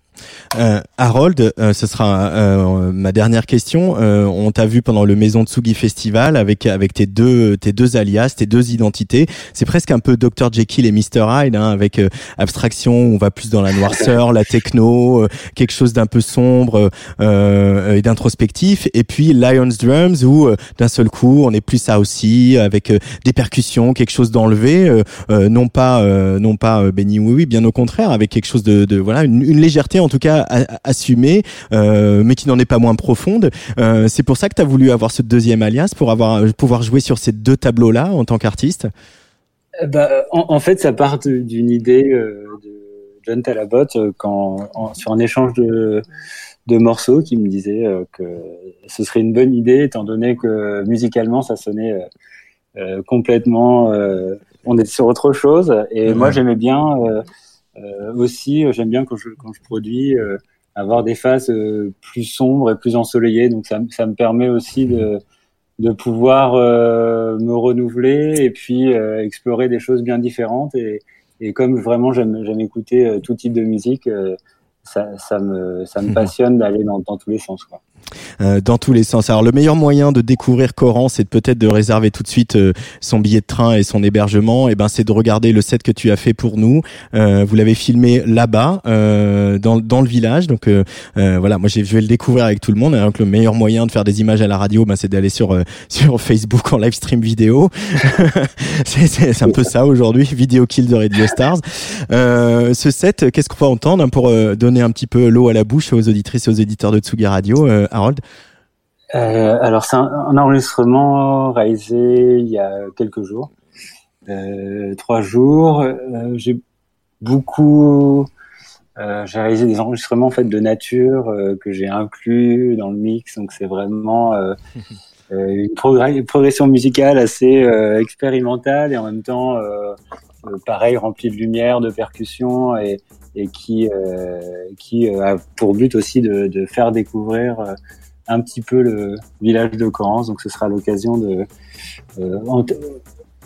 Euh, Harold, euh, ce sera euh, ma dernière question. Euh, on t'a vu pendant le Maison Tsugi Festival avec avec tes deux tes deux alias, tes deux identités. C'est presque un peu Dr Jekyll et Mr Hyde, hein, avec abstraction. On va plus dans la noirceur, la techno, quelque chose d'un peu sombre et d'introspectif. Et puis Lions Drums où d'un seul coup on est plus ça aussi avec des percussions, quelque chose d'enlevé, non pas non pas Benny oui, oui, bien au contraire, avec quelque chose de, de voilà une, légèreté tout cas assumée, euh, mais qui n'en est pas moins profonde. Euh, c'est pour ça que tu as voulu avoir ce deuxième alias pour avoir pouvoir jouer sur ces deux tableaux-là en tant qu'artiste? Euh, bah, en, fait, ça part d'une idée de John Talabot quand sur un échange de de morceaux qui me disait que ce serait une bonne idée étant donné que musicalement ça sonnait complètement on est sur autre chose et moi j'aimais bien euh, aussi, euh, j'aime bien quand je, quand je produis euh, avoir des phases plus sombres et plus ensoleillées. Donc ça, ça me permet aussi de, de pouvoir me renouveler et puis explorer des choses bien différentes. Et, et comme vraiment j'aime écouter tout type de musique, ça, ça, me, ça me passionne d'aller dans, dans tous les sens. Quoi. Euh, dans tous les sens. Alors le meilleur moyen de découvrir Coran, c'est peut-être de réserver tout de suite euh, son billet de train et son hébergement. Et eh ben c'est de regarder le set que tu as fait pour nous. Euh, vous l'avez filmé là-bas, dans, dans le village. Donc voilà, moi je vais le découvrir avec tout le monde. Que le meilleur moyen de faire des images à la radio, ben, c'est d'aller sur sur Facebook en live stream vidéo. c'est un peu ça aujourd'hui, vidéo kill de Radio Stars. ce set, qu'est-ce qu'on va entendre hein, pour donner un petit peu l'eau à la bouche aux auditrices et aux éditeurs de Tsugi Radio Harold. Euh, Alors, c'est un, enregistrement réalisé il y a quelques jours, euh, trois jours. Euh, j'ai beaucoup, j'ai réalisé des enregistrements en fait de nature que j'ai inclus dans le mix, donc c'est vraiment une, progression musicale assez expérimentale et en même temps pareil remplie de lumière, de percussions et, et qui, euh, qui euh, a pour but aussi de, de faire découvrir euh, un petit peu le village de Corrance. Donc ce sera l'occasion de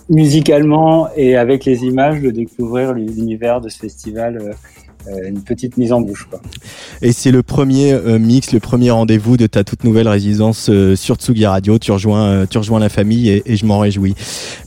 musicalement et avec les images de découvrir l'univers de ce festival euh, une petite mise en bouche. Quoi. Et c'est le premier euh, mix, le premier rendez-vous de ta toute nouvelle résidence euh, sur Tsugi Radio. Tu rejoins, tu rejoins la famille et, et je m'en réjouis.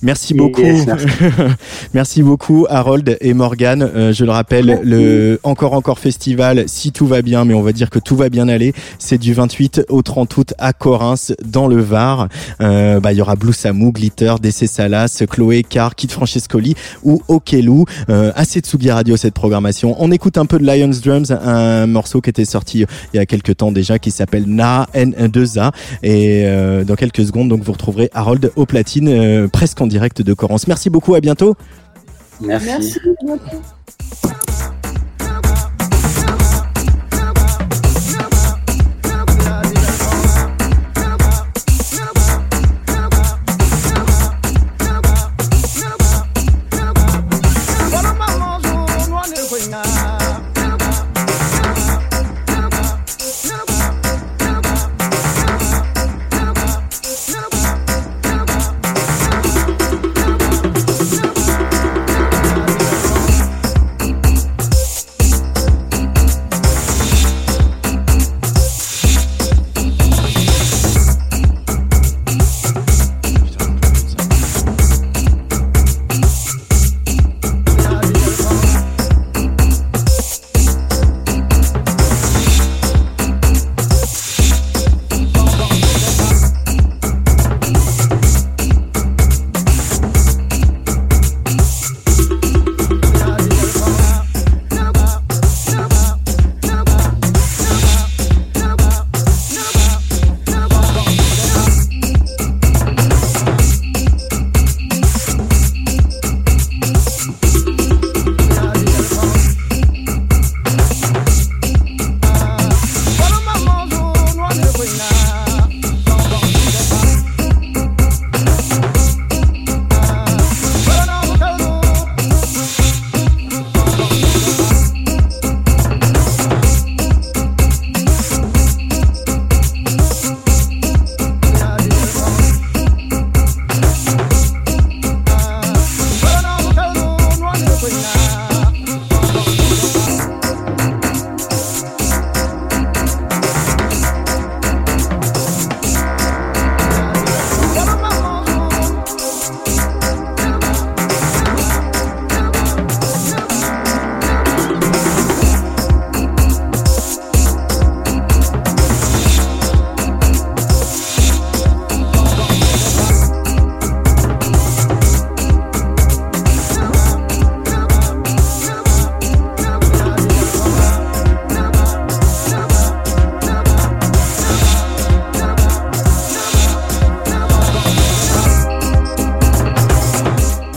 Merci beaucoup. merci. beaucoup Harold et Morgan. je le rappelle, le encore encore festival, si tout va bien, mais on va dire que tout va bien aller, c'est du 28 au 30 août à Corinthe, dans le Var. bah il y aura Blue Samu, Glitter, DC Salas, Chloé Car, Kit Francescoli ou Okelou. assez Tsugi Radio cette programmation. On écoute un peu de Lions Drums, un morceau qui était sorti il y a quelques temps déjà, qui s'appelle Na N2A. Et euh, dans quelques secondes, donc vous retrouverez Harold au platine, euh, presque en direct de Corrence. Merci beaucoup, à bientôt. Merci. Merci.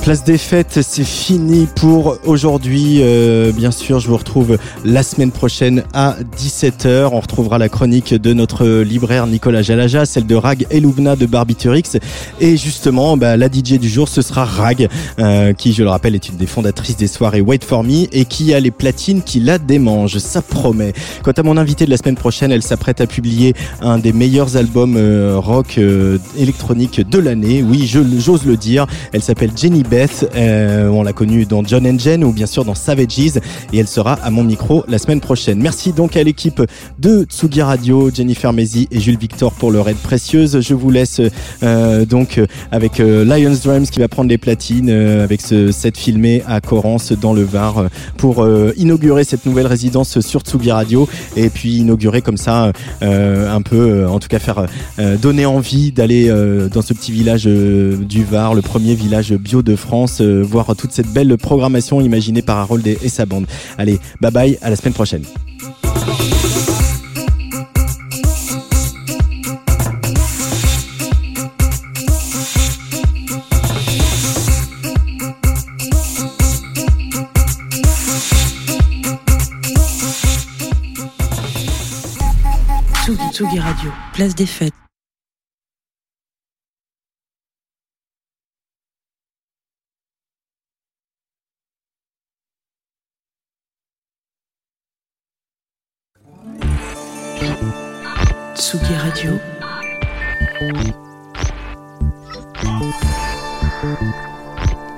Place des fêtes, c'est fini pour aujourd'hui. Euh, bien sûr, je vous retrouve la semaine prochaine à 17h. On retrouvera la chronique de notre libraire Nicolas Jalaja, celle de Rag et Loubna de Barbiturix. Et justement, bah, la DJ du jour, ce sera Rag, euh, qui, je le rappelle, est une des fondatrices des soirées Wait For Me et qui a les platines qui la démangent. Ça promet. Quant à mon invité de la semaine prochaine, elle s'apprête à publier un des meilleurs albums euh, rock euh, électronique de l'année. Oui, j'ose le dire. Elle s'appelle Jenny Euh, on l'a connue dans John and Jen ou bien sûr dans Savages. Et elle sera à mon micro la semaine prochaine. Merci donc à l'équipe de Tsugi Radio, Jennifer Mezi et Jules Victor pour leur aide précieuse. Je vous laisse euh, donc euh, avec Lions Drums qui va prendre les platines avec ce set filmé à Corrence dans le Var pour inaugurer cette nouvelle résidence sur Tsugi Radio et puis inaugurer comme ça un peu, en tout cas faire donner envie d'aller dans ce petit village du Var, le premier village bio de France, euh, voir toute cette belle programmation imaginée par Harold et, sa bande. Allez, bye bye, à la semaine prochaine. Tsugi Radio, place des fêtes.